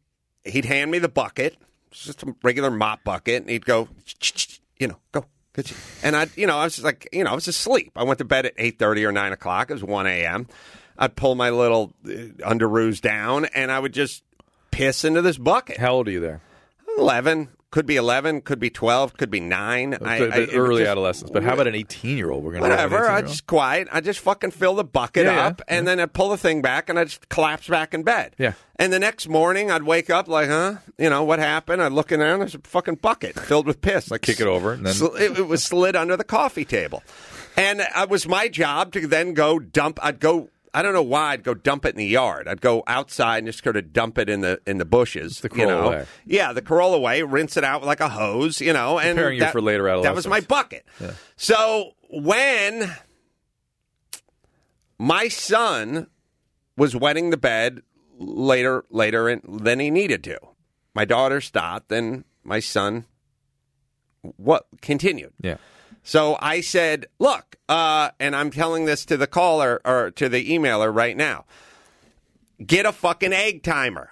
he'd hand me the bucket, just a regular mop bucket, and he'd go, you know, go. And I, you know, I was just like, you know, I was asleep. I went to bed at eight thirty or nine o'clock. It was one a.m. I'd pull my little uh, underoos down, and I would just piss into this bucket. How old are you there? Eleven could be eleven, could be twelve, could be nine. I- But I- early just- adolescence. But how about an 18 year old? We're going to Whatever. I just quiet. I just fucking fill the bucket Yeah, yeah, up, and then I pull the thing back, and I just collapse back in bed. Yeah. And the next morning, I'd wake up like, huh? You know what happened? I'd look in there, and there's a fucking bucket filled with piss. Like Kick it over, and then- sl- it, it was slid under the coffee table, and uh, it was my job to then go dump. I'd go. I don't know why I'd go dump it in the yard. I'd go outside and just sort of dump it in the in the bushes. The you Carolla know? way. Yeah, the Carolla way. Rinse it out like a hose. You know, and Preparing you for later That was my adolescence. bucket. So when my son was wetting the bed later later in, than he needed to. My daughter stopped, and my son what continued. Yeah. So I said, "Look," uh, and I'm telling this to the caller or to the emailer right now. Get a fucking egg timer.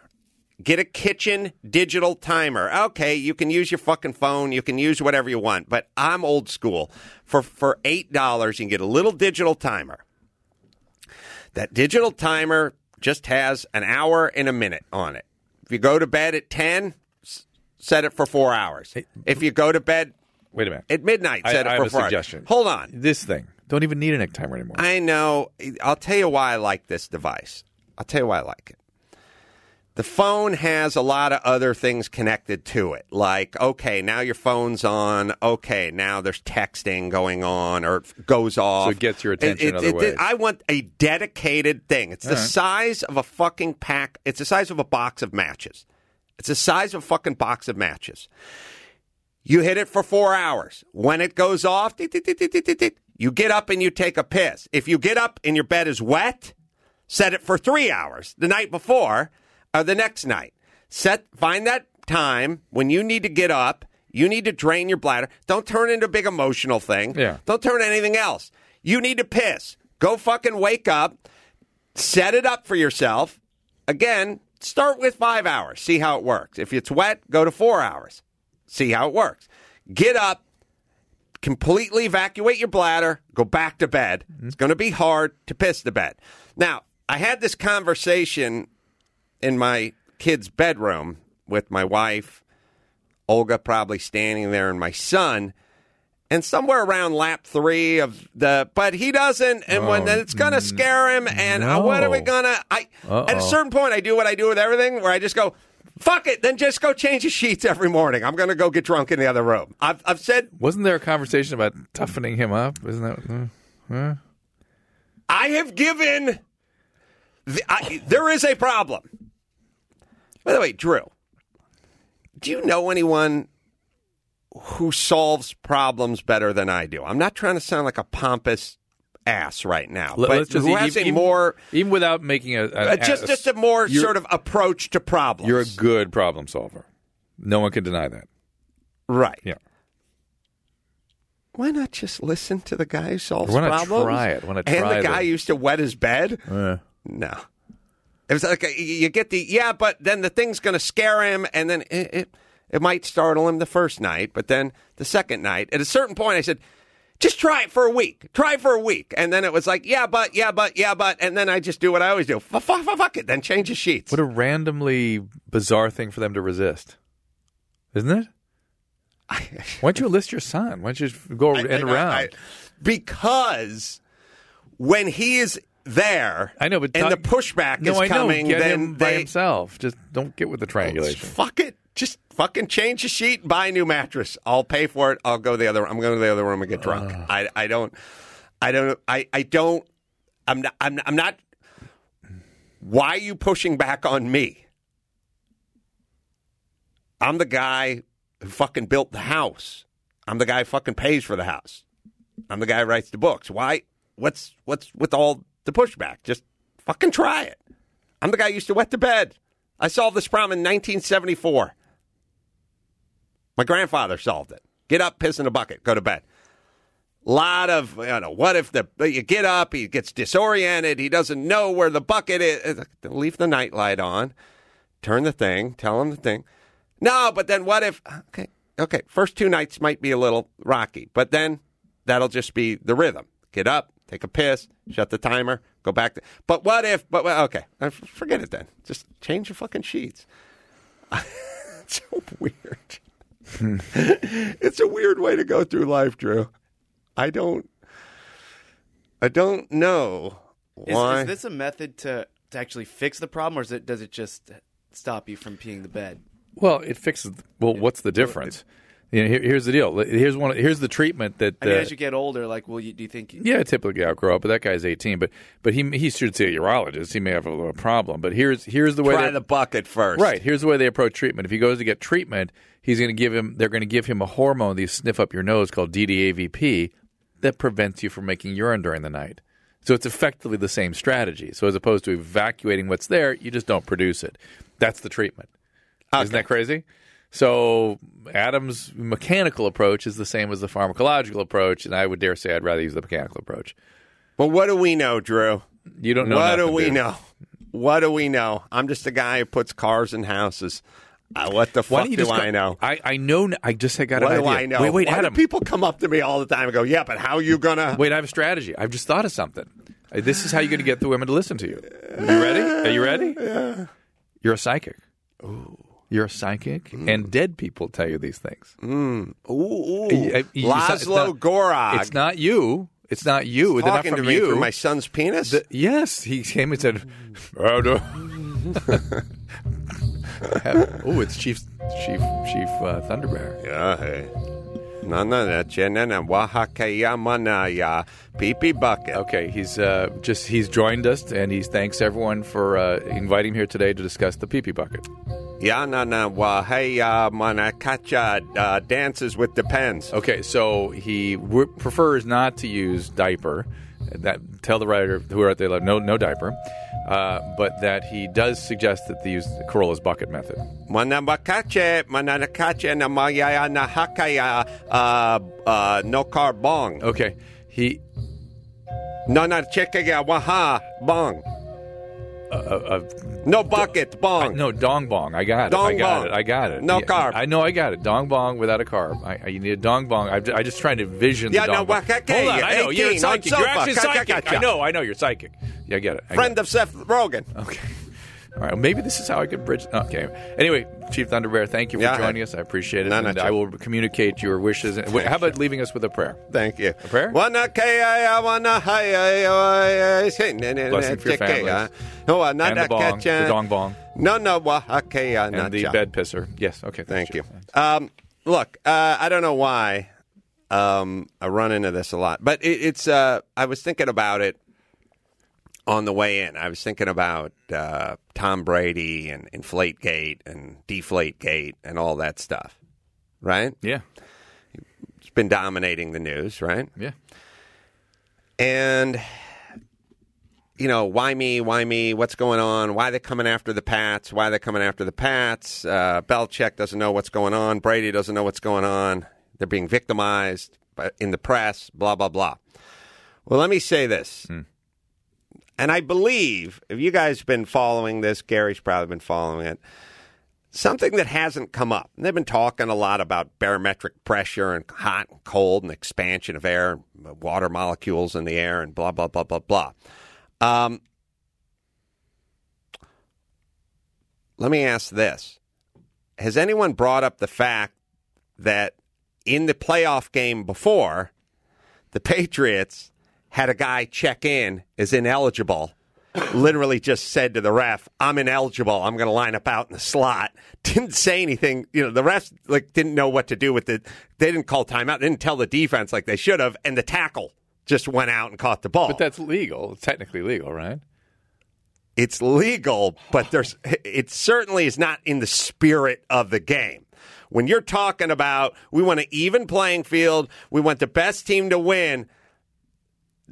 Get a kitchen digital timer. Okay, you can use your fucking phone. You can use whatever you want, but I'm old school. For for eight dollars, you can get a little digital timer. That digital timer just has an hour and a minute on it. If you go to bed at ten, set it for four hours. If you go to bed Wait a minute. at midnight, I, it I for have a suggestion. Hold on. This thing. Don't even need an egg timer anymore. I know. I'll tell you why I like this device. I'll tell you why I like it. The phone has a lot of other things connected to it. Like, okay, now your phone's on. Okay, now there's texting going on or it goes off. So it gets your attention in other ways. I want a dedicated thing. It's the size of a fucking pack. It's the size of a box of matches. It's the size of a fucking box of matches. You hit it for four hours. When it goes off, you get up and you take a piss. If you get up and your bed is wet, set it for three hours the night before or the next night. Set find that time when you need to get up. You need to drain your bladder. Don't turn it into a big emotional thing. Yeah. Don't turn anything else. You need to piss. Go fucking wake up. Set it up for yourself. Again, start with five hours. See how it works. If it's wet, go to four hours see how it works. Get up, completely evacuate your bladder, go back to bed. It's going to be hard to piss the bed. Now, I had this conversation in my kid's bedroom with my wife, Olga probably standing there, and my son. And somewhere around lap three of the, but he doesn't, and when it's gonna scare him, and uh, what are we gonna? I at a certain point, I do what I do with everything, where I just go, "Fuck it," then just go change the sheets every morning. I'm gonna go get drunk in the other room. I've I've said Wasn't there a conversation about toughening him up? Isn't that? uh, uh? I have given. The, I, there is a problem. By the way, Drew, do you know anyone who solves problems better than I do? I'm not trying to sound like a pompous ass right now, Let- but just who even- a more even without making a, uh, a just just a more sort of approach to problems. You're a good problem solver. No one can deny that. right. Yeah. Why not just listen to the guy who solves Why not problems? try it? Why not and try the guy the- who used to wet his bed. Uh, No. It was like a, you get the yeah, but then the thing's going to scare him, and then it, it it might startle him the first night, but then the second night, at a certain point, I said, just try it for a week, try it for a week, and then it was like yeah, but yeah, but yeah, but, and then I just do what I always do, fuck, fuck, fuck, fuck it, then change the sheets. what a randomly bizarre thing for them to resist, isn't it? Why don't you list your son? Why don't you just go I- end I- around? I- because when he is there, I know, but and Doug- the pushback no, is coming, then by they himself. Just don't get with the oh, triangulation. fuck it. Just fucking change the sheet, buy a new mattress. I'll pay for it. I'll go to the other. I'm going to the other room and get drunk. Ah. I I don't. I don't. I I don't. I'm not. I'm. I'm not. Why are you pushing back on me? I'm the guy who fucking built the house. I'm the guy who fucking pays for the house. I'm the guy who writes the books. Why? What's what's with all the pushback? Just fucking try it. I'm the guy who used to wet the bed. I solved this problem in 1974. My grandfather solved it. Get up, piss in a bucket, go to bed. Lot of you know. What if the you get up, he gets disoriented, he doesn't know where the bucket is. Leave the nightlight on, turn the thing, tell him the thing. No, but then what if? Okay, okay. First two nights might be a little rocky, but then that'll just be the rhythm. Get up, take a piss, shut the timer, go back. To, but what if? But okay, forget it then. Just change your fucking sheets. so weird. it's a weird way to go through life, Drew. I don't. I don't know Is, why. is this a method to, to actually fix the problem, or is it, does it just stop you from peeing the bed? Well, it fixes. Well, what's the difference? You know, here, here's the deal. Here's one. Here's the treatment that. I mean, uh, as you get older, like, will you do you think? You, Yeah, typically I'll grow up. but that guy's 18. But but he he should see a urologist. He may have a little problem. But here's here's the way Try they- the bucket first. right. Here's the way they approach treatment. If he goes to get treatment, he's going to give him. They're going to give him a hormone that you sniff up your nose called DDAVP that prevents you from making urine during the night. So it's effectively the same strategy. So as opposed to evacuating what's there, you just don't produce it. That's the treatment. Isn't that crazy? So Adam's mechanical approach is the same as the pharmacological approach, and I would dare say I'd rather use the mechanical approach. But what do we know, Drew? You don't know what do we know? What do we know? I'm just a guy who puts cars in houses. Uh, what the fuck you do I go- know? I, I know. I just got what an do idea. I know? Wait, wait, Why Adam. do people come up to me all the time and go, "Yeah, but how are you gonna?" Wait, I have a strategy. I've just thought of something. Uh, This is how you're going to get the women to listen to you. Are you ready? Are you ready? Yeah. You're a psychic. Ooh. You're a psychic, mm. and dead people tell you these things. Mm. Ooh, ooh. Uh, you- you- Laszlo it's not- Gorog. It's not you. It's not you. They're not from to me you. through my son's penis. The- yes, he came and said, "Oh, no." "Oh, it's Chief Chief Chief uh, Thunderbear." yeah, hey. No, no, no, chenena, Oaxaca, yamana, ya, pee pee bucket. Okay, he's uh, just he's joined us, and he thanks everyone for uh, inviting him here today to discuss the pee pee bucket. Ya, na, na, wa, hey, ya, mana, kacha, uh, dances with the pens. Okay, so he w- prefers not to use diaper. That tell the writer who are out there like, no no diaper, uh, but that he does suggest that they use Carolla's bucket method. Manabakache, mananakache, na maya, na hakaya, uh, uh, no car bong. Okay, he No, waha, bong. Uh, uh, No bucket, bong. no dong bong. I got it. Dong I got bong. it. I got it. No Yeah, carb. I know. I got it. Dong bong without a carb. I, I, you need a dong bong. I, I just trying to vision. Yeah, the no, bong. wakake, Hold on. I know. You're psychic. You're actually psychic. I know. I know. You're psychic. Yeah, I get it. I Friend get of Seth Rogen. Okay. All right. Maybe this is how I could bridge. Okay. Anyway, Chief Thunderbear, thank you for Yeah. joining us. I appreciate it, No, and. I will communicate your wishes. And, how about leaving us with a prayer? Thank you. A prayer? Wana kaya, wana haya, say, ne- ne- Blessing for your families. uh, no, uh, And the bong, the dong bong, No, no, wahakea, and the bed pisser. Yes. Okay. Thank you. Um, look, uh, I don't know why um, I run into this a lot, but it, it's. Uh, I was thinking about it on the way in. I was thinking about uh, Tom Brady and Inflategate and Deflategate and all that stuff. Right? Yeah. It's been dominating the news, right? Yeah. And you know, why me? Why me? What's going on? Why are they coming after the Pats? Why are they coming after the Pats? Uh, Belichick doesn't know what's going on. Brady doesn't know what's going on. They're being victimized in the press. Blah blah blah. Well, let me say this, and I believe if you guys have been following this, Gary's probably been following it. Something that hasn't come up. They've been talking a lot about barometric pressure and hot and cold and expansion of air, and water molecules in the air, and blah blah blah blah blah. Um, let me ask this: Has anyone brought up the fact that in the playoff game before, the Patriots had a guy check in as ineligible. Literally just said to the ref, "I'm ineligible. I'm going to line up out in the slot." Didn't say anything. You know, the refs like didn't know what to do with it. They didn't call timeout. Didn't tell the defense like they should have, and the tackle just went out and caught the ball. But that's legal. It's technically legal, right? it's legal, but there's it certainly is not in the spirit of the game. When you're talking about we want an even playing field, we want the best team to win.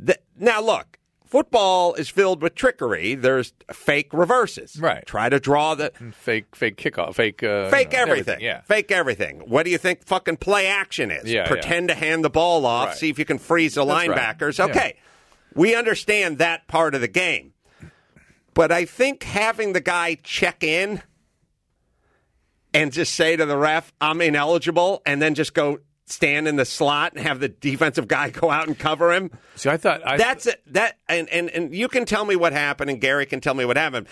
Th- now look, football is filled with trickery. There's fake reverses. Right. Try to draw the Fake, fake kickoff, fake, uh, fake know, everything. Yeah. Fake everything. What do you think fucking play action is? Yeah, Pretend to hand the ball off, Right. see if you can freeze the That's right. linebackers. Yeah. Okay. We understand that part of the game. But I think having the guy check in and just say to the ref, I'm ineligible, and then just go stand in the slot and have the defensive guy go out and cover him. See, I thought I, That's it. That and, and and you can tell me what happened, and Gary can tell me what happened.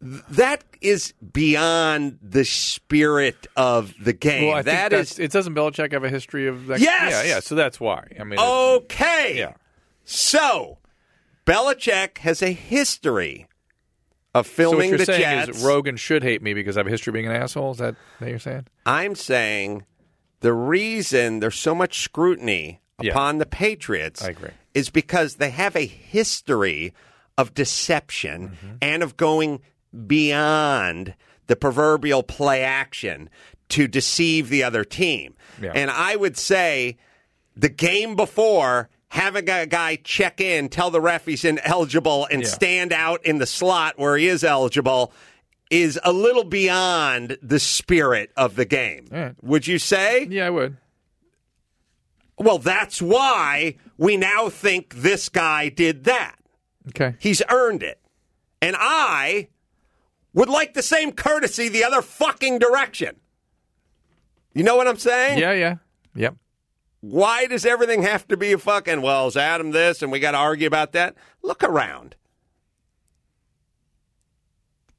That is beyond the spirit of the game. Well, I think that is It doesn't Belichick have a history of that? Yes! Yeah, yeah. So that's why. I mean, okay. yeah. So Belichick has a history of So what filming you're the saying Jets. is Rogen should hate me because I have a history of being an asshole? Is that what you're saying? I'm saying the reason there's so much scrutiny Yeah. upon the Patriots is because they have a history of deception Mm-hmm. and of going beyond the proverbial play action to deceive the other team. Yeah. And I would say the game before having a guy check in, tell the ref he's ineligible, and Yeah. stand out in the slot where he is eligible is a little beyond the spirit of the game. Right. Would you say? Yeah, I would. Well, that's why we now think this guy did that. Okay. He's earned it. And I would like the same courtesy the other fucking direction. You know what I'm saying? Yeah, yeah. Yep. Why does everything have to be a fucking, well, is Adam this and we got to argue about that? Look around.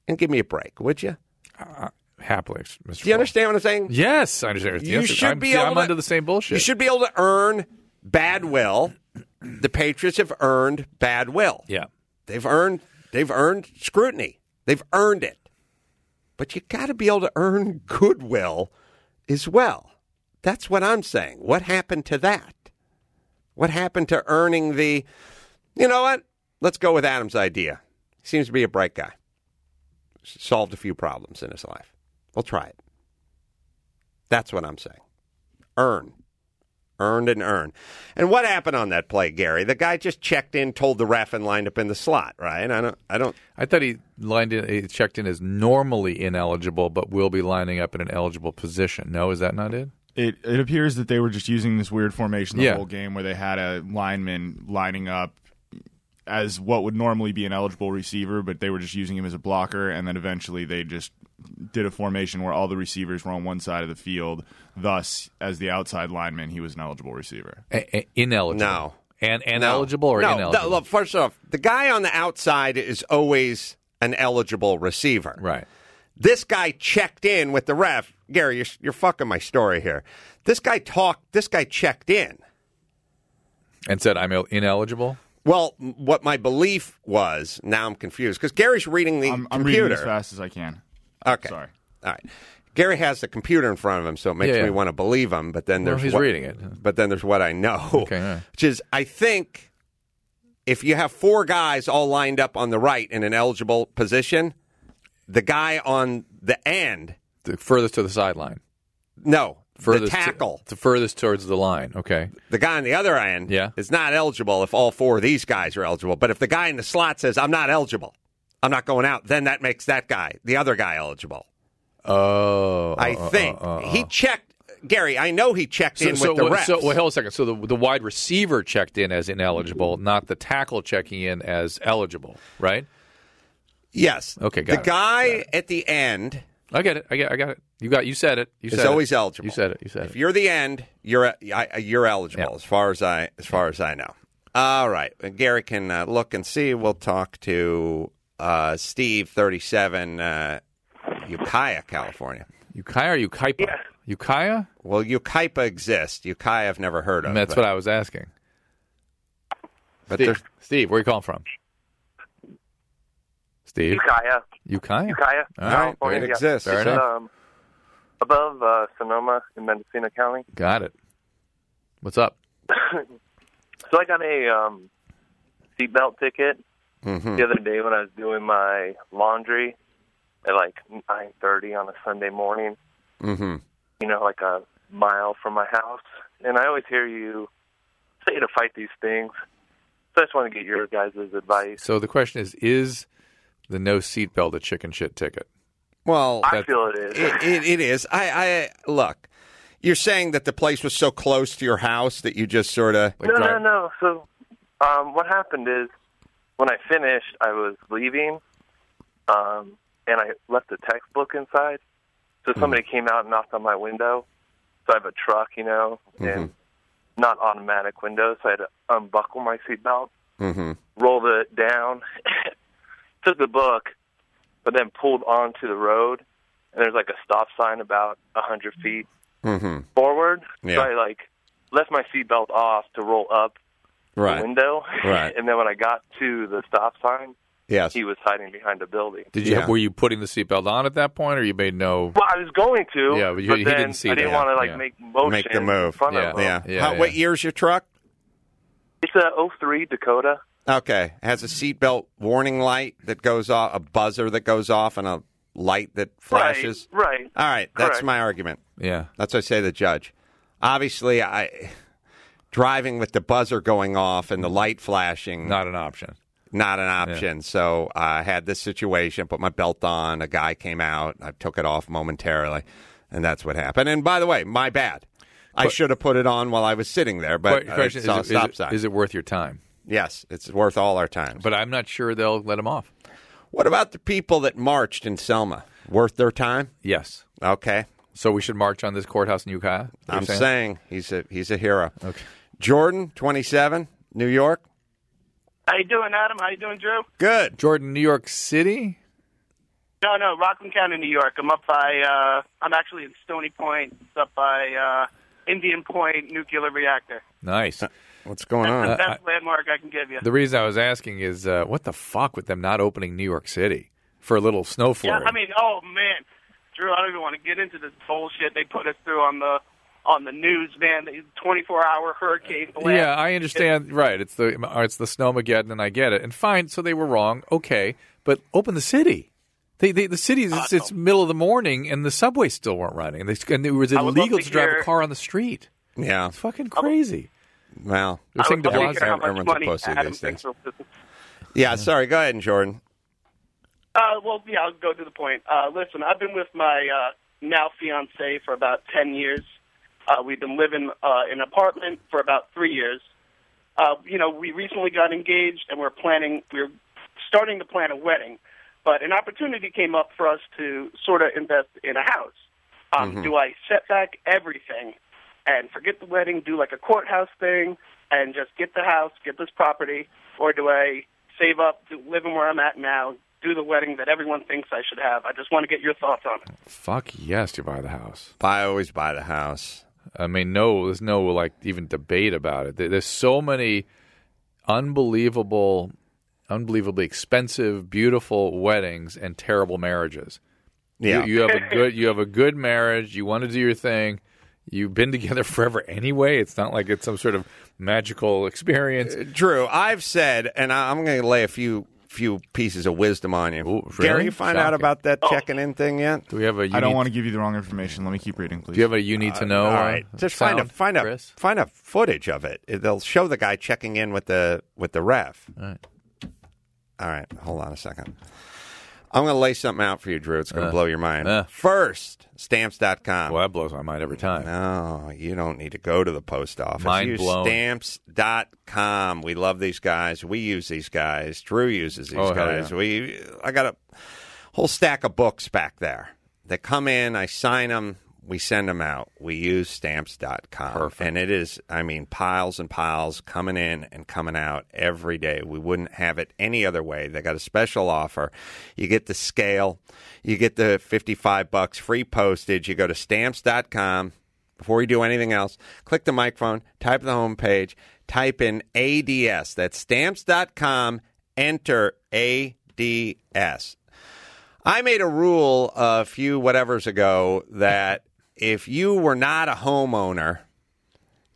And give me a break, would you? Uh, happily, Mr. Do you understand what I'm saying? Yes, I understand. You Yes, should I'm, be able I'm to- under the same bullshit. You should be able to earn bad will. The Patriots have earned bad will. Yeah. They've earned they've earned scrutiny. They've earned it. But you got to be able to earn goodwill as well. That's what I'm saying. What happened to that? What happened to earning the You know what? Let's go with Adam's idea. He seems to be a bright guy. Solved a few problems in his life. We'll try it. That's what I'm saying. Earn. Earned and earned. And what happened on that play, Gary? The guy just checked in, told the ref, and lined up in the slot, right? I don't. I don't. I thought he lined in, he checked in as normally ineligible, but will be lining up in an eligible position. No, is that not it? It it appears that they were just using this weird formation the Yeah. whole game where they had a lineman lining up as what would normally be an eligible receiver, but they were just using him as a blocker, and then eventually they just did a formation where all the receivers were on one side of the field. Thus, as the outside lineman, he was an eligible receiver. A- a- ineligible. No. And and no. eligible or no, ineligible? no, look, first off, the guy on the outside is always an eligible receiver. right. This guy checked in with the ref. Gary, you're, you're fucking my story here. This guy talked. This guy checked in. And said I'm ineligible. Well, what my belief was, now I'm confused because Gary's reading the I'm, I'm computer. reading as fast as I can. Okay. Sorry. All right. Gary has the computer in front of him, so it makes Yeah, yeah. me want to believe him. But then Well, there's he's what, reading it. But then there's what I know, Okay, right. which is I think if you have four guys all lined up on the right in an eligible position, the guy on the end, The furthest to the sideline. no, the Furthest to- tackle, the furthest towards the line. Okay. the guy on the other end, Yeah. is not eligible if all four of these guys are eligible. But if the guy in the slot says I'm not eligible, I'm not going out, then that makes that guy, the other guy, eligible. Oh, I uh, uh, think uh, uh, he checked. Gary, I know he checked in so, with the refs. so wait, hold a second. So the the wide receiver checked in as ineligible, not the tackle checking in as eligible, right? yes. Okay, The got it. guy at the end I get it. I get. I got it. You got. You said it. You is said always it. eligible. You said it. You said If it. you're the end, you're I, you're eligible Yeah. as far as I as far as I know. All right, Gary can uh, look and see. We'll talk to uh, Steve, thirty-seven, uh, Ukiah, California. Ukiah or Yucaipa? Ukiah? Well, Yucaipa exists. Ukiah, I've never heard of. That's but- what I was asking. But Steve, Steve, where are you calling from? Steve, Ukiah, Ukiah. Ukiah, All right, California. it yeah. exists. Fair It's, enough. Um, above uh, Sonoma in Mendocino County. Got it. What's up? So I got a um, seatbelt ticket Mhm. the other day when I was doing my laundry at like 9:30 on a Sunday morning. Mhm. You know, like a mile from my house. And I always hear you say to fight these things. So I just want to get your guys' advice. So the question is: Is the no seatbelt a chicken shit ticket? Well, I feel it is. it, it, it is. I, I look. You're saying that the place was so close to your house that you just sort of. Like no, drive- no, no. So, um, what happened is when I finished, I was leaving, um, and I left the textbook inside. So somebody came out and knocked on my window. So I have a truck, you know, and not automatic windows. So I had to unbuckle my seatbelt, hmm rolled it down, took the book, but then pulled onto the road. And there's like a stop sign about a hundred feet hmm forward. Yeah. So I like left my seatbelt off to roll up Right. the window. Right. and then when I got to the stop sign, Yes. he was hiding behind a building. Did you Yeah. were you putting the seatbelt on at that point, or you made no? Well, I was going to. Yeah, but you- but he then didn't see I didn't that. want to like Yeah. make motion Make the move. in front Yeah. of him. yeah. Yeah, How, yeah. What year's your truck? It's a 03 Dakota. Okay. Has a seatbelt warning light that goes off, a buzzer that goes off, and a light that flashes. Right. Right. All right. That's Correct. my argument. Yeah. That's what I say to the judge. Obviously, I driving with the buzzer going off and the light flashing Not an option. not an option. So I had this situation, put my belt on. A guy came out. I took it off momentarily, and that's what happened. And by the way, my bad. I should have put it on while I was sitting there, but Que- I question is, saw a it- stop is, it, sign. is it worth your time? Yes, it's worth all our time. But I'm not sure they'll let him off. what about the people that marched in Selma? Worth their time? Yes. Okay, So we should march on this courthouse in Ukiah. I'm saying? he's a he's a hero. Okay. Jordan, 27, New York. How you doing, Adam? How you doing, Drew? Good. Jordan, New York City. No, no, Rockland County, New York. I'm up by. Uh, I'm actually in Stony Point. It's up by uh, Indian Point Nuclear Reactor. Nice. What's going That's on? the best landmark I can give you. The reason I was asking is, uh, what the fuck with them not opening New York City for a little snow yeah. I mean, oh man, Drew, I don't even want to get into this bullshit they put us through on the on the news, man. The 24 hour hurricane blast. Yeah, I understand. Right, it's the it's the snowmageddon, and I get it. And fine, so they were wrong. Okay, but open the city. They, they the city is it's, it's middle of the morning, and the subways still weren't running. And, they, and it was I would love illegal to to drive a car on the street. yeah. It's fucking crazy. Well, They're I saying would de love to hear how much Everyone's a money pussy Adam these days. thinks yeah. Sorry. Go ahead, Jordan. Uh, well, yeah, I'll go to the point. Uh, listen, I've been with my uh, now fiance for about ten years. Uh, we've been living uh, in an apartment for about three years. Uh, you know, we recently got engaged, and we're planning. We're starting to plan a wedding, but an opportunity came up for us to sort of invest in a house. Um, Do I set back everything and forget the wedding, do like a courthouse thing, and just get the house, get this property, or do I save up, do, live in where I'm at now, do the wedding that everyone thinks I should have? I just want to get your thoughts on it. Fuck yes, you buy the house. I always buy the house. I mean, no, there's no like even debate about it. There's so many unbelievable, unbelievably expensive, beautiful weddings and terrible marriages. Yeah. You, you have a good, you have a good marriage. You want to do your thing. You've been together forever anyway. It's not like it's some sort of magical experience. Drew, I've said, and I- I'm going to lay a few few pieces of wisdom on you. Ooh, Gary, you find out about that checking in thing yet? Do we have a? I don't want to give you the wrong information. Let me keep reading, please. Do you have a you need to know? All right, uh, just find a sound, find a Chris? find a footage of it. They'll show the guy checking in with the with the ref. All right. All right, hold on a second. I'm going to lay something out for you, Drew. It's going to blow your mind. uh. First, stamps.com. Well, that blows my mind every time. No, you don't need to go to the post office. Mind use blown. stamps.com. We love these guys. We use these guys. Drew uses these Oh, guys. yeah. We I got a whole stack of books back there. They come in, I sign them, we send them out. We use stamps.com. Perfect. And it is, I mean, piles and piles coming in and coming out every day. We wouldn't have it any other way. They got a special offer. You get the scale, you get the 55 bucks free postage. You go to stamps.com before you do anything else. Click the microphone, type the home page, type in ADS. That's stamps.com. Enter ADS. I made a rule a few whatevers ago that if you were not a homeowner,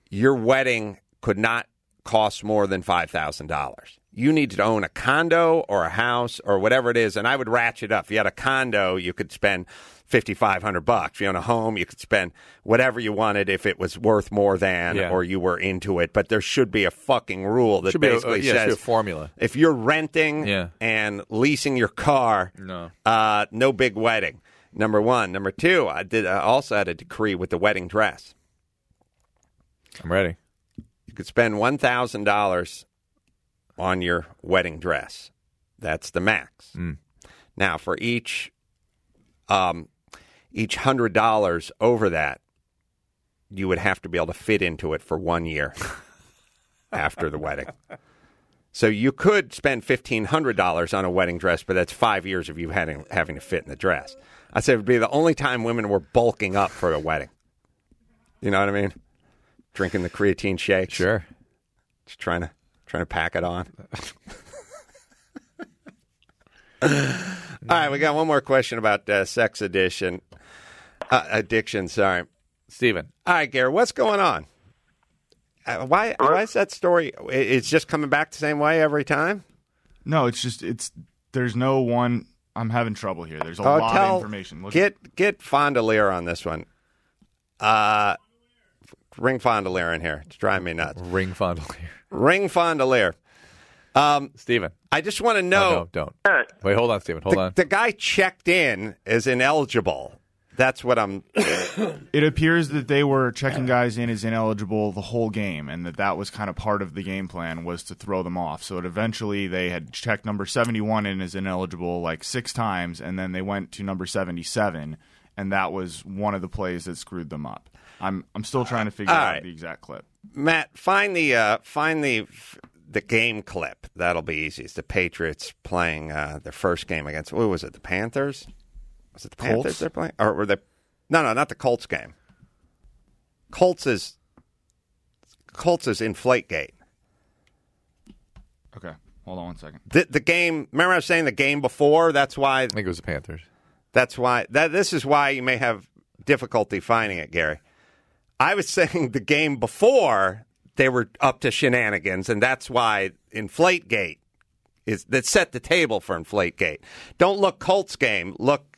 your wedding could not cost more than $5,000. You need to own a condo or a house or whatever it is, and I would ratchet up. If you had a condo, you could spend 5500 bucks. If you own a home, you could spend whatever you wanted if it was worth more than Yeah. or you were into it. But there should be a fucking rule that Should be a- basically yeah, says a formula. if you're renting Yeah. and leasing your car, No. uh, no big wedding. Number one. Number two, I did. I also had a decree with the wedding dress. I'm ready. You could spend one thousand dollars on your wedding dress. That's the max. Mm. Now, for each um, each hundred dollars over that, you would have to be able to fit into it for one year after the wedding. So you could spend fifteen hundred dollars on a wedding dress, but that's five years of you having having to fit in the dress. I said it would be the only time women were bulking up for a wedding. You know what I mean? Drinking the creatine shake. Sure. Just trying to trying to pack it on. All right, we got one more question about uh, sex addiction. Uh, addiction, sorry. Steven. All right, Gary, what's going on? Uh, why why is that story? It's just coming back the same way every time. No, it's just it's there's no one. I'm having trouble here. There's a Oh, lot tell- of information. Look, Get get Fondelier on this one. Uh, ring Fondelier in here. It's driving me nuts. Ring fondle here. Ring Fondelier. Um, Steven. I just want to Oh, know. no, don't. Wait, hold on, Steven. Hold the, on. the guy checked in as ineligible. That's what I'm. it appears that they were checking guys in as ineligible the whole game, and that that was kind of part of the game plan was to throw them off. So it eventually they had checked number 71 in as ineligible like six times, and then they went to number 77, and that was one of the plays that screwed them up. I'm I'm still trying to figure All out right. the exact clip. Matt, find the uh, find the the game clip. That'll be easy. It's the Patriots playing uh, their first game against. What was it? The Panthers? Was it the Panthers Colts? they're playing, or were they? No, no, not the Colts game. Colts is Colts is Inflategate. Okay, hold on one second. The, the game. Remember, I was saying the game before. That's why. I think it was the Panthers. That's why. That this is why you may have difficulty finding it, Gary. I was saying the game before they were up to shenanigans, and that's why Inflategate is that set the table for Inflategate. Don't look Colts game. Look,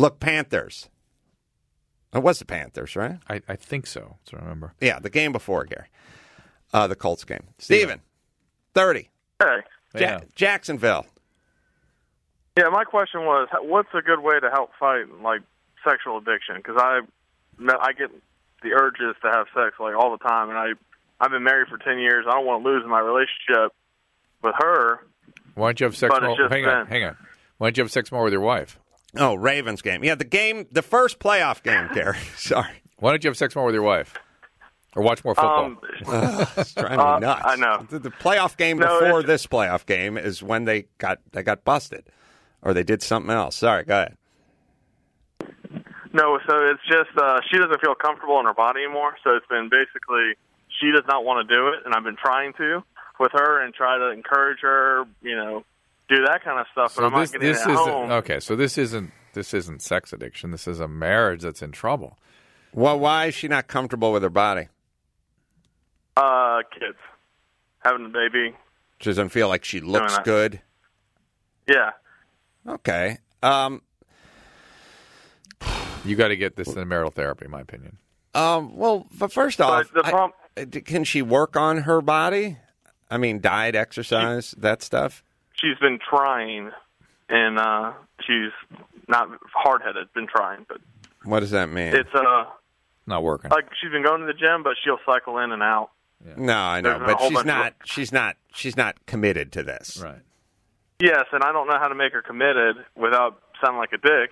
look Panthers. It was the Panthers, right? I, I think so. That's what I remember. Yeah, the game before, Gary. Uh, the Colts game. Steven, 30. Hey. Ja- Jacksonville. Yeah, my question was, what's a good way to help fight like sexual addiction? Because I, I get the urges to have sex like all the time, and I, I've been married for ten years. I don't want to lose my relationship with her. Why don't you have sex But it's more? just Hang on, hang on. Why don't you have sex more with your wife? Oh, Ravens game. Yeah, the game, the first playoff game, Gary. Sorry. Why don't you have sex more with your wife? Or watch more football? Um, Ugh, it's driving me Uh, nuts. I know. The, the playoff game No, before this playoff game is when they got they got busted, or they did something else. Sorry, go ahead. No, so it's just uh, she doesn't feel comfortable in her body anymore. So it's been basically she does not want to do it, and I've been trying to with her and try to encourage her, you know, do that kind of stuff. But so I'm this not getting this it at isn't home. okay. So this isn't this isn't sex addiction. This is a marriage that's in trouble. Well, why is she not comfortable with her body? Uh, kids having a baby. She doesn't feel like she looks good. Yeah. Okay. Um. You got to get this in marital therapy, in my opinion. Um. Well, but first off, I- uh, can she work on her body? I mean, diet, exercise, that stuff. She's been trying, and uh, she's not hard headed. Been trying, but What does that mean? it's uh Not working. like she's been going to the gym, but she'll cycle in and out. No, I know, There's but she's bunch of- not. She's not. She's not committed to this. Right. Yes, and I don't know how to make her committed without sounding like a dick.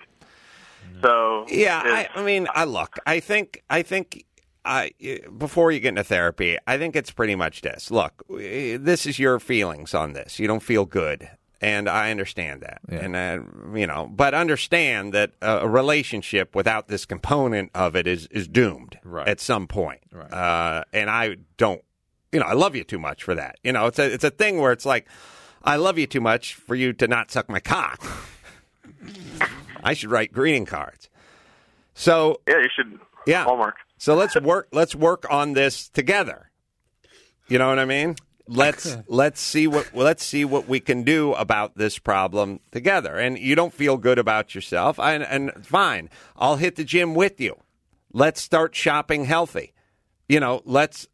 So Yeah, I, I mean, I look. I think. I think. I before you get into therapy, I think it's pretty much this. Look, this is your feelings on this. You don't feel good, and I understand that. And uh, you know, but understand that a, a relationship without this component of it is is doomed Right. at some point. Right. Uh, and I don't you know, I love you too much for that. You know, it's a it's a thing where it's like, I love you too much for you to not suck my cock. I should write greeting cards. So Yeah, you should. Yeah. Hallmark. So let's work. Let's work on this together. You know what I mean? Let's let's see what let's see what we can do about this problem together. And you don't feel good about yourself, and, and fine. I'll hit the gym with you. Let's start shopping healthy. You know, let's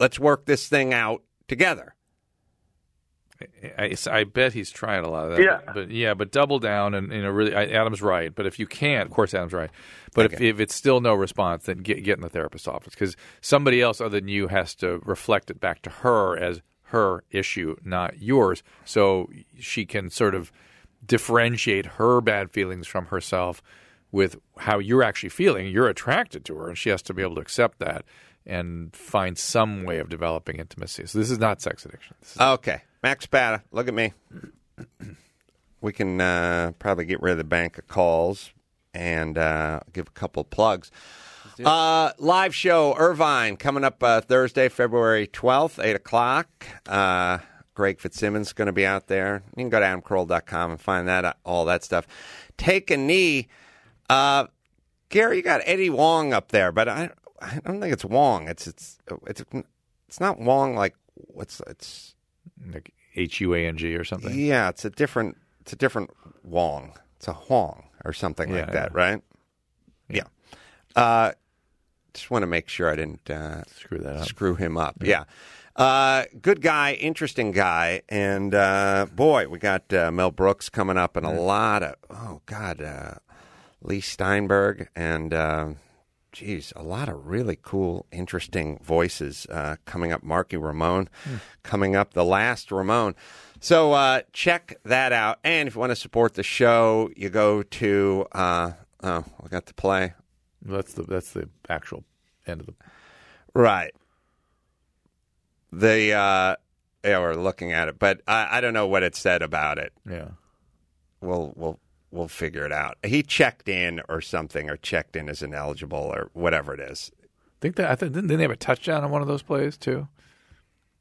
let's work this thing out together. I, I bet he's trying a lot of that. Yeah. But, but yeah, but double down and you know really I, Adam's right. But if you can't, of course Adam's right. But if, if it's still no response, then get get in the therapist's office because somebody else other than you has to reflect it back to her as her issue, not yours, so she can sort of differentiate her bad feelings from herself with how you're actually feeling. You're attracted to her, and she has to be able to accept that and find some way of developing intimacy. So this is not sex addiction. This is Okay, Max Pata, look at me. We can uh, probably get rid of the bank of calls and uh, give a couple of plugs. Uh, live show, Irvine, coming up uh, Thursday, February 12th, 8 o'clock. Uh, Greg Fitzsimmons is going to be out there. You can go to adamcarolla.com and find that uh, all that stuff. Take a knee. Uh, Gary, you got Eddie Wong up there, but I, I don't think it's Wong. It's it's it's it's not Wong like what's it's like H U A N G or something. yeah, it's a different it's a different Wong. It's a Huang or something like that, yeah. right? Yeah. Uh, just want to make sure I didn't uh, Screw that up. screw him up. Yeah. Uh, good guy, interesting guy, and uh, boy, we got uh, Mel Brooks coming up, and a lot of oh god, uh, Leigh Steinberg, and uh, geez, a lot of really cool, interesting voices uh, coming up. Marky Ramone coming up, the last Ramone. So uh, check that out, and if you want to support the show, you go to uh, oh, I got to play That's the that's the actual end of the. Right. The uh yeah, we're looking at it, but I, I don't know what it said about it. Yeah. We'll we'll we'll figure it out. He checked in or something, or checked in as ineligible, or whatever it is. I think that I think didn't they have a touchdown on one of those plays too?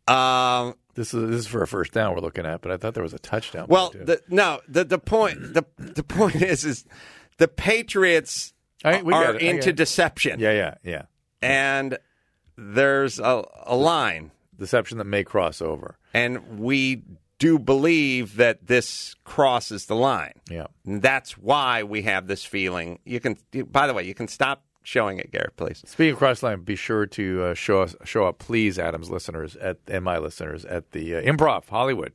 Um. This is this is for a first down we're looking at, but I thought there was a touchdown. Well, the, no. The the point the the point is is the Patriots we are. I into deception, yeah, yeah, yeah. and there's a, a line, Deception that may cross over. and we do believe that this crosses the line. Yeah. And that's why we have this feeling. You can, by the way, you can stop showing it, Garrett, please. Speaking of cross line, be sure to uh, show us show up, please, Adam's listeners at and my listeners at the uh, Improv Hollywood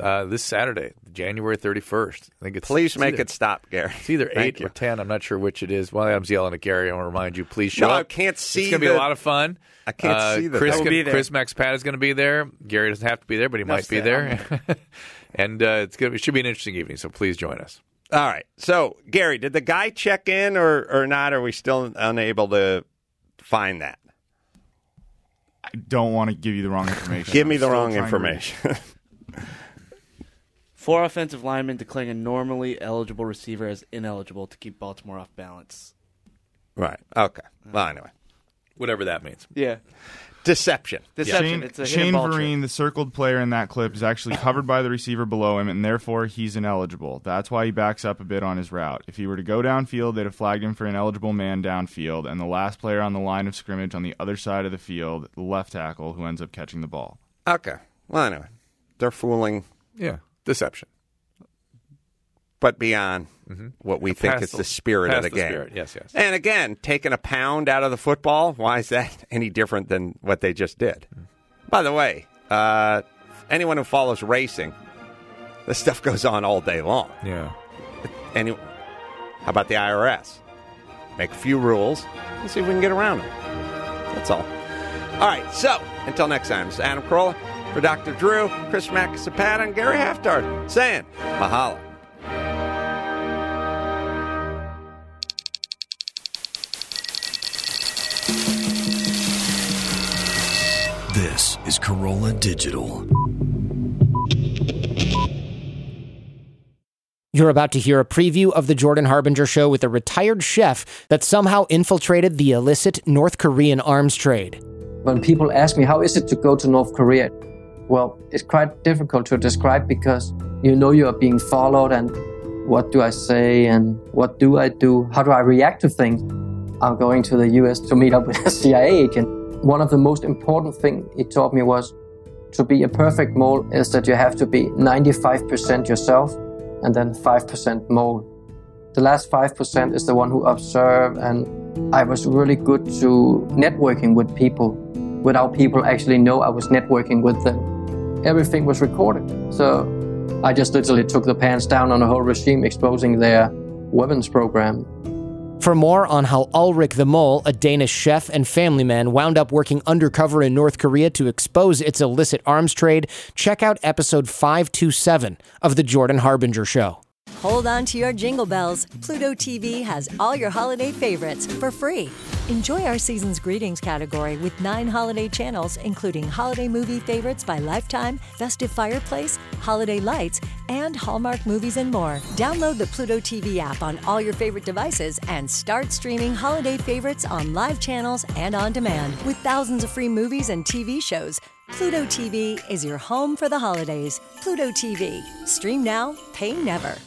uh, this Saturday, January thirty first. I think it's Please it's make either- it stop, Gary. It's either eight you. or ten. I'm not sure which it is. While Adam's yelling at Gary, I want to remind you, please show No, up. I can't see It's going to be a lot of fun. I can't Uh, see the- Chris. I can- be there. Chris Max Pat is going to be there. Gary doesn't have to be there, but he might be said. there. and uh, it's going to it should be an interesting evening. So please join us. All right. So, Gary, did the guy check in or, or not? Are we still unable to find that? I don't want to give you the wrong information. Give me I'm the wrong trying to information. Four offensive linemen declaring a normally eligible receiver as ineligible to keep Baltimore off balance. right. Okay. Well, anyway. Whatever that means. Yeah. Deception. Deception. Shane, it's a hidden Shane ball trick. Vereen, the circled player in that clip, is actually covered by the receiver below him, and therefore he's ineligible. That's why he backs up a bit on his route. If he were to go downfield, they'd have flagged him for an eligible man downfield, and the last player on the line of scrimmage on the other side of the field, the left tackle, who ends up catching the ball. Okay. Well, anyway. They're fooling, Yeah, deception. but beyond what we think is the- the spirit of the the game. spirit. Yes, yes. And again, taking a pound out of the football, why is that any different than what they just did? By the way, uh, anyone who follows racing, this stuff goes on all day long. Yeah. Any, how about the IRS? Make a few rules and see if we can get around them. That's all. All right, so until next time, this is Adam Carolla for Dr. Drew, Chris Macasapat, and Gary Haftard saying mahalo. This is Carolla Digital. You're about to hear a preview of The Jordan Harbinger Show with a retired chef that somehow infiltrated the illicit North Korean arms trade. When people ask me, how is it to go to North Korea? Well, it's quite difficult to describe because you know you are being followed and what do I say and what do I do? How do I react to things? I'm going to the US to meet up with a CIA agent. One of the most important things he taught me was to be a perfect mole is that you have to be 95% yourself and then 5% mole. The last 5% is the one who observe and I was really good to networking with people without people actually know I was networking with them. Everything was recorded. So I just literally took the pants down on the whole regime exposing their weapons program. For more on how Ulrich the Mole, a Danish chef and family man, wound up working undercover in North Korea to expose its illicit arms trade, check out episode 527 of The Jordan Harbinger Show. Hold on to your jingle bells. Pluto TV has all your holiday favorites for free. Enjoy our season's greetings category with nine holiday channels, including holiday movie favorites by Lifetime, Festive Fireplace, Holiday Lights, and Hallmark movies and more. Download the Pluto TV app on all your favorite devices and start streaming holiday favorites on live channels and on demand. With thousands of free movies and TV shows, Pluto TV is your home for the holidays. Pluto TV. Stream now, pay never.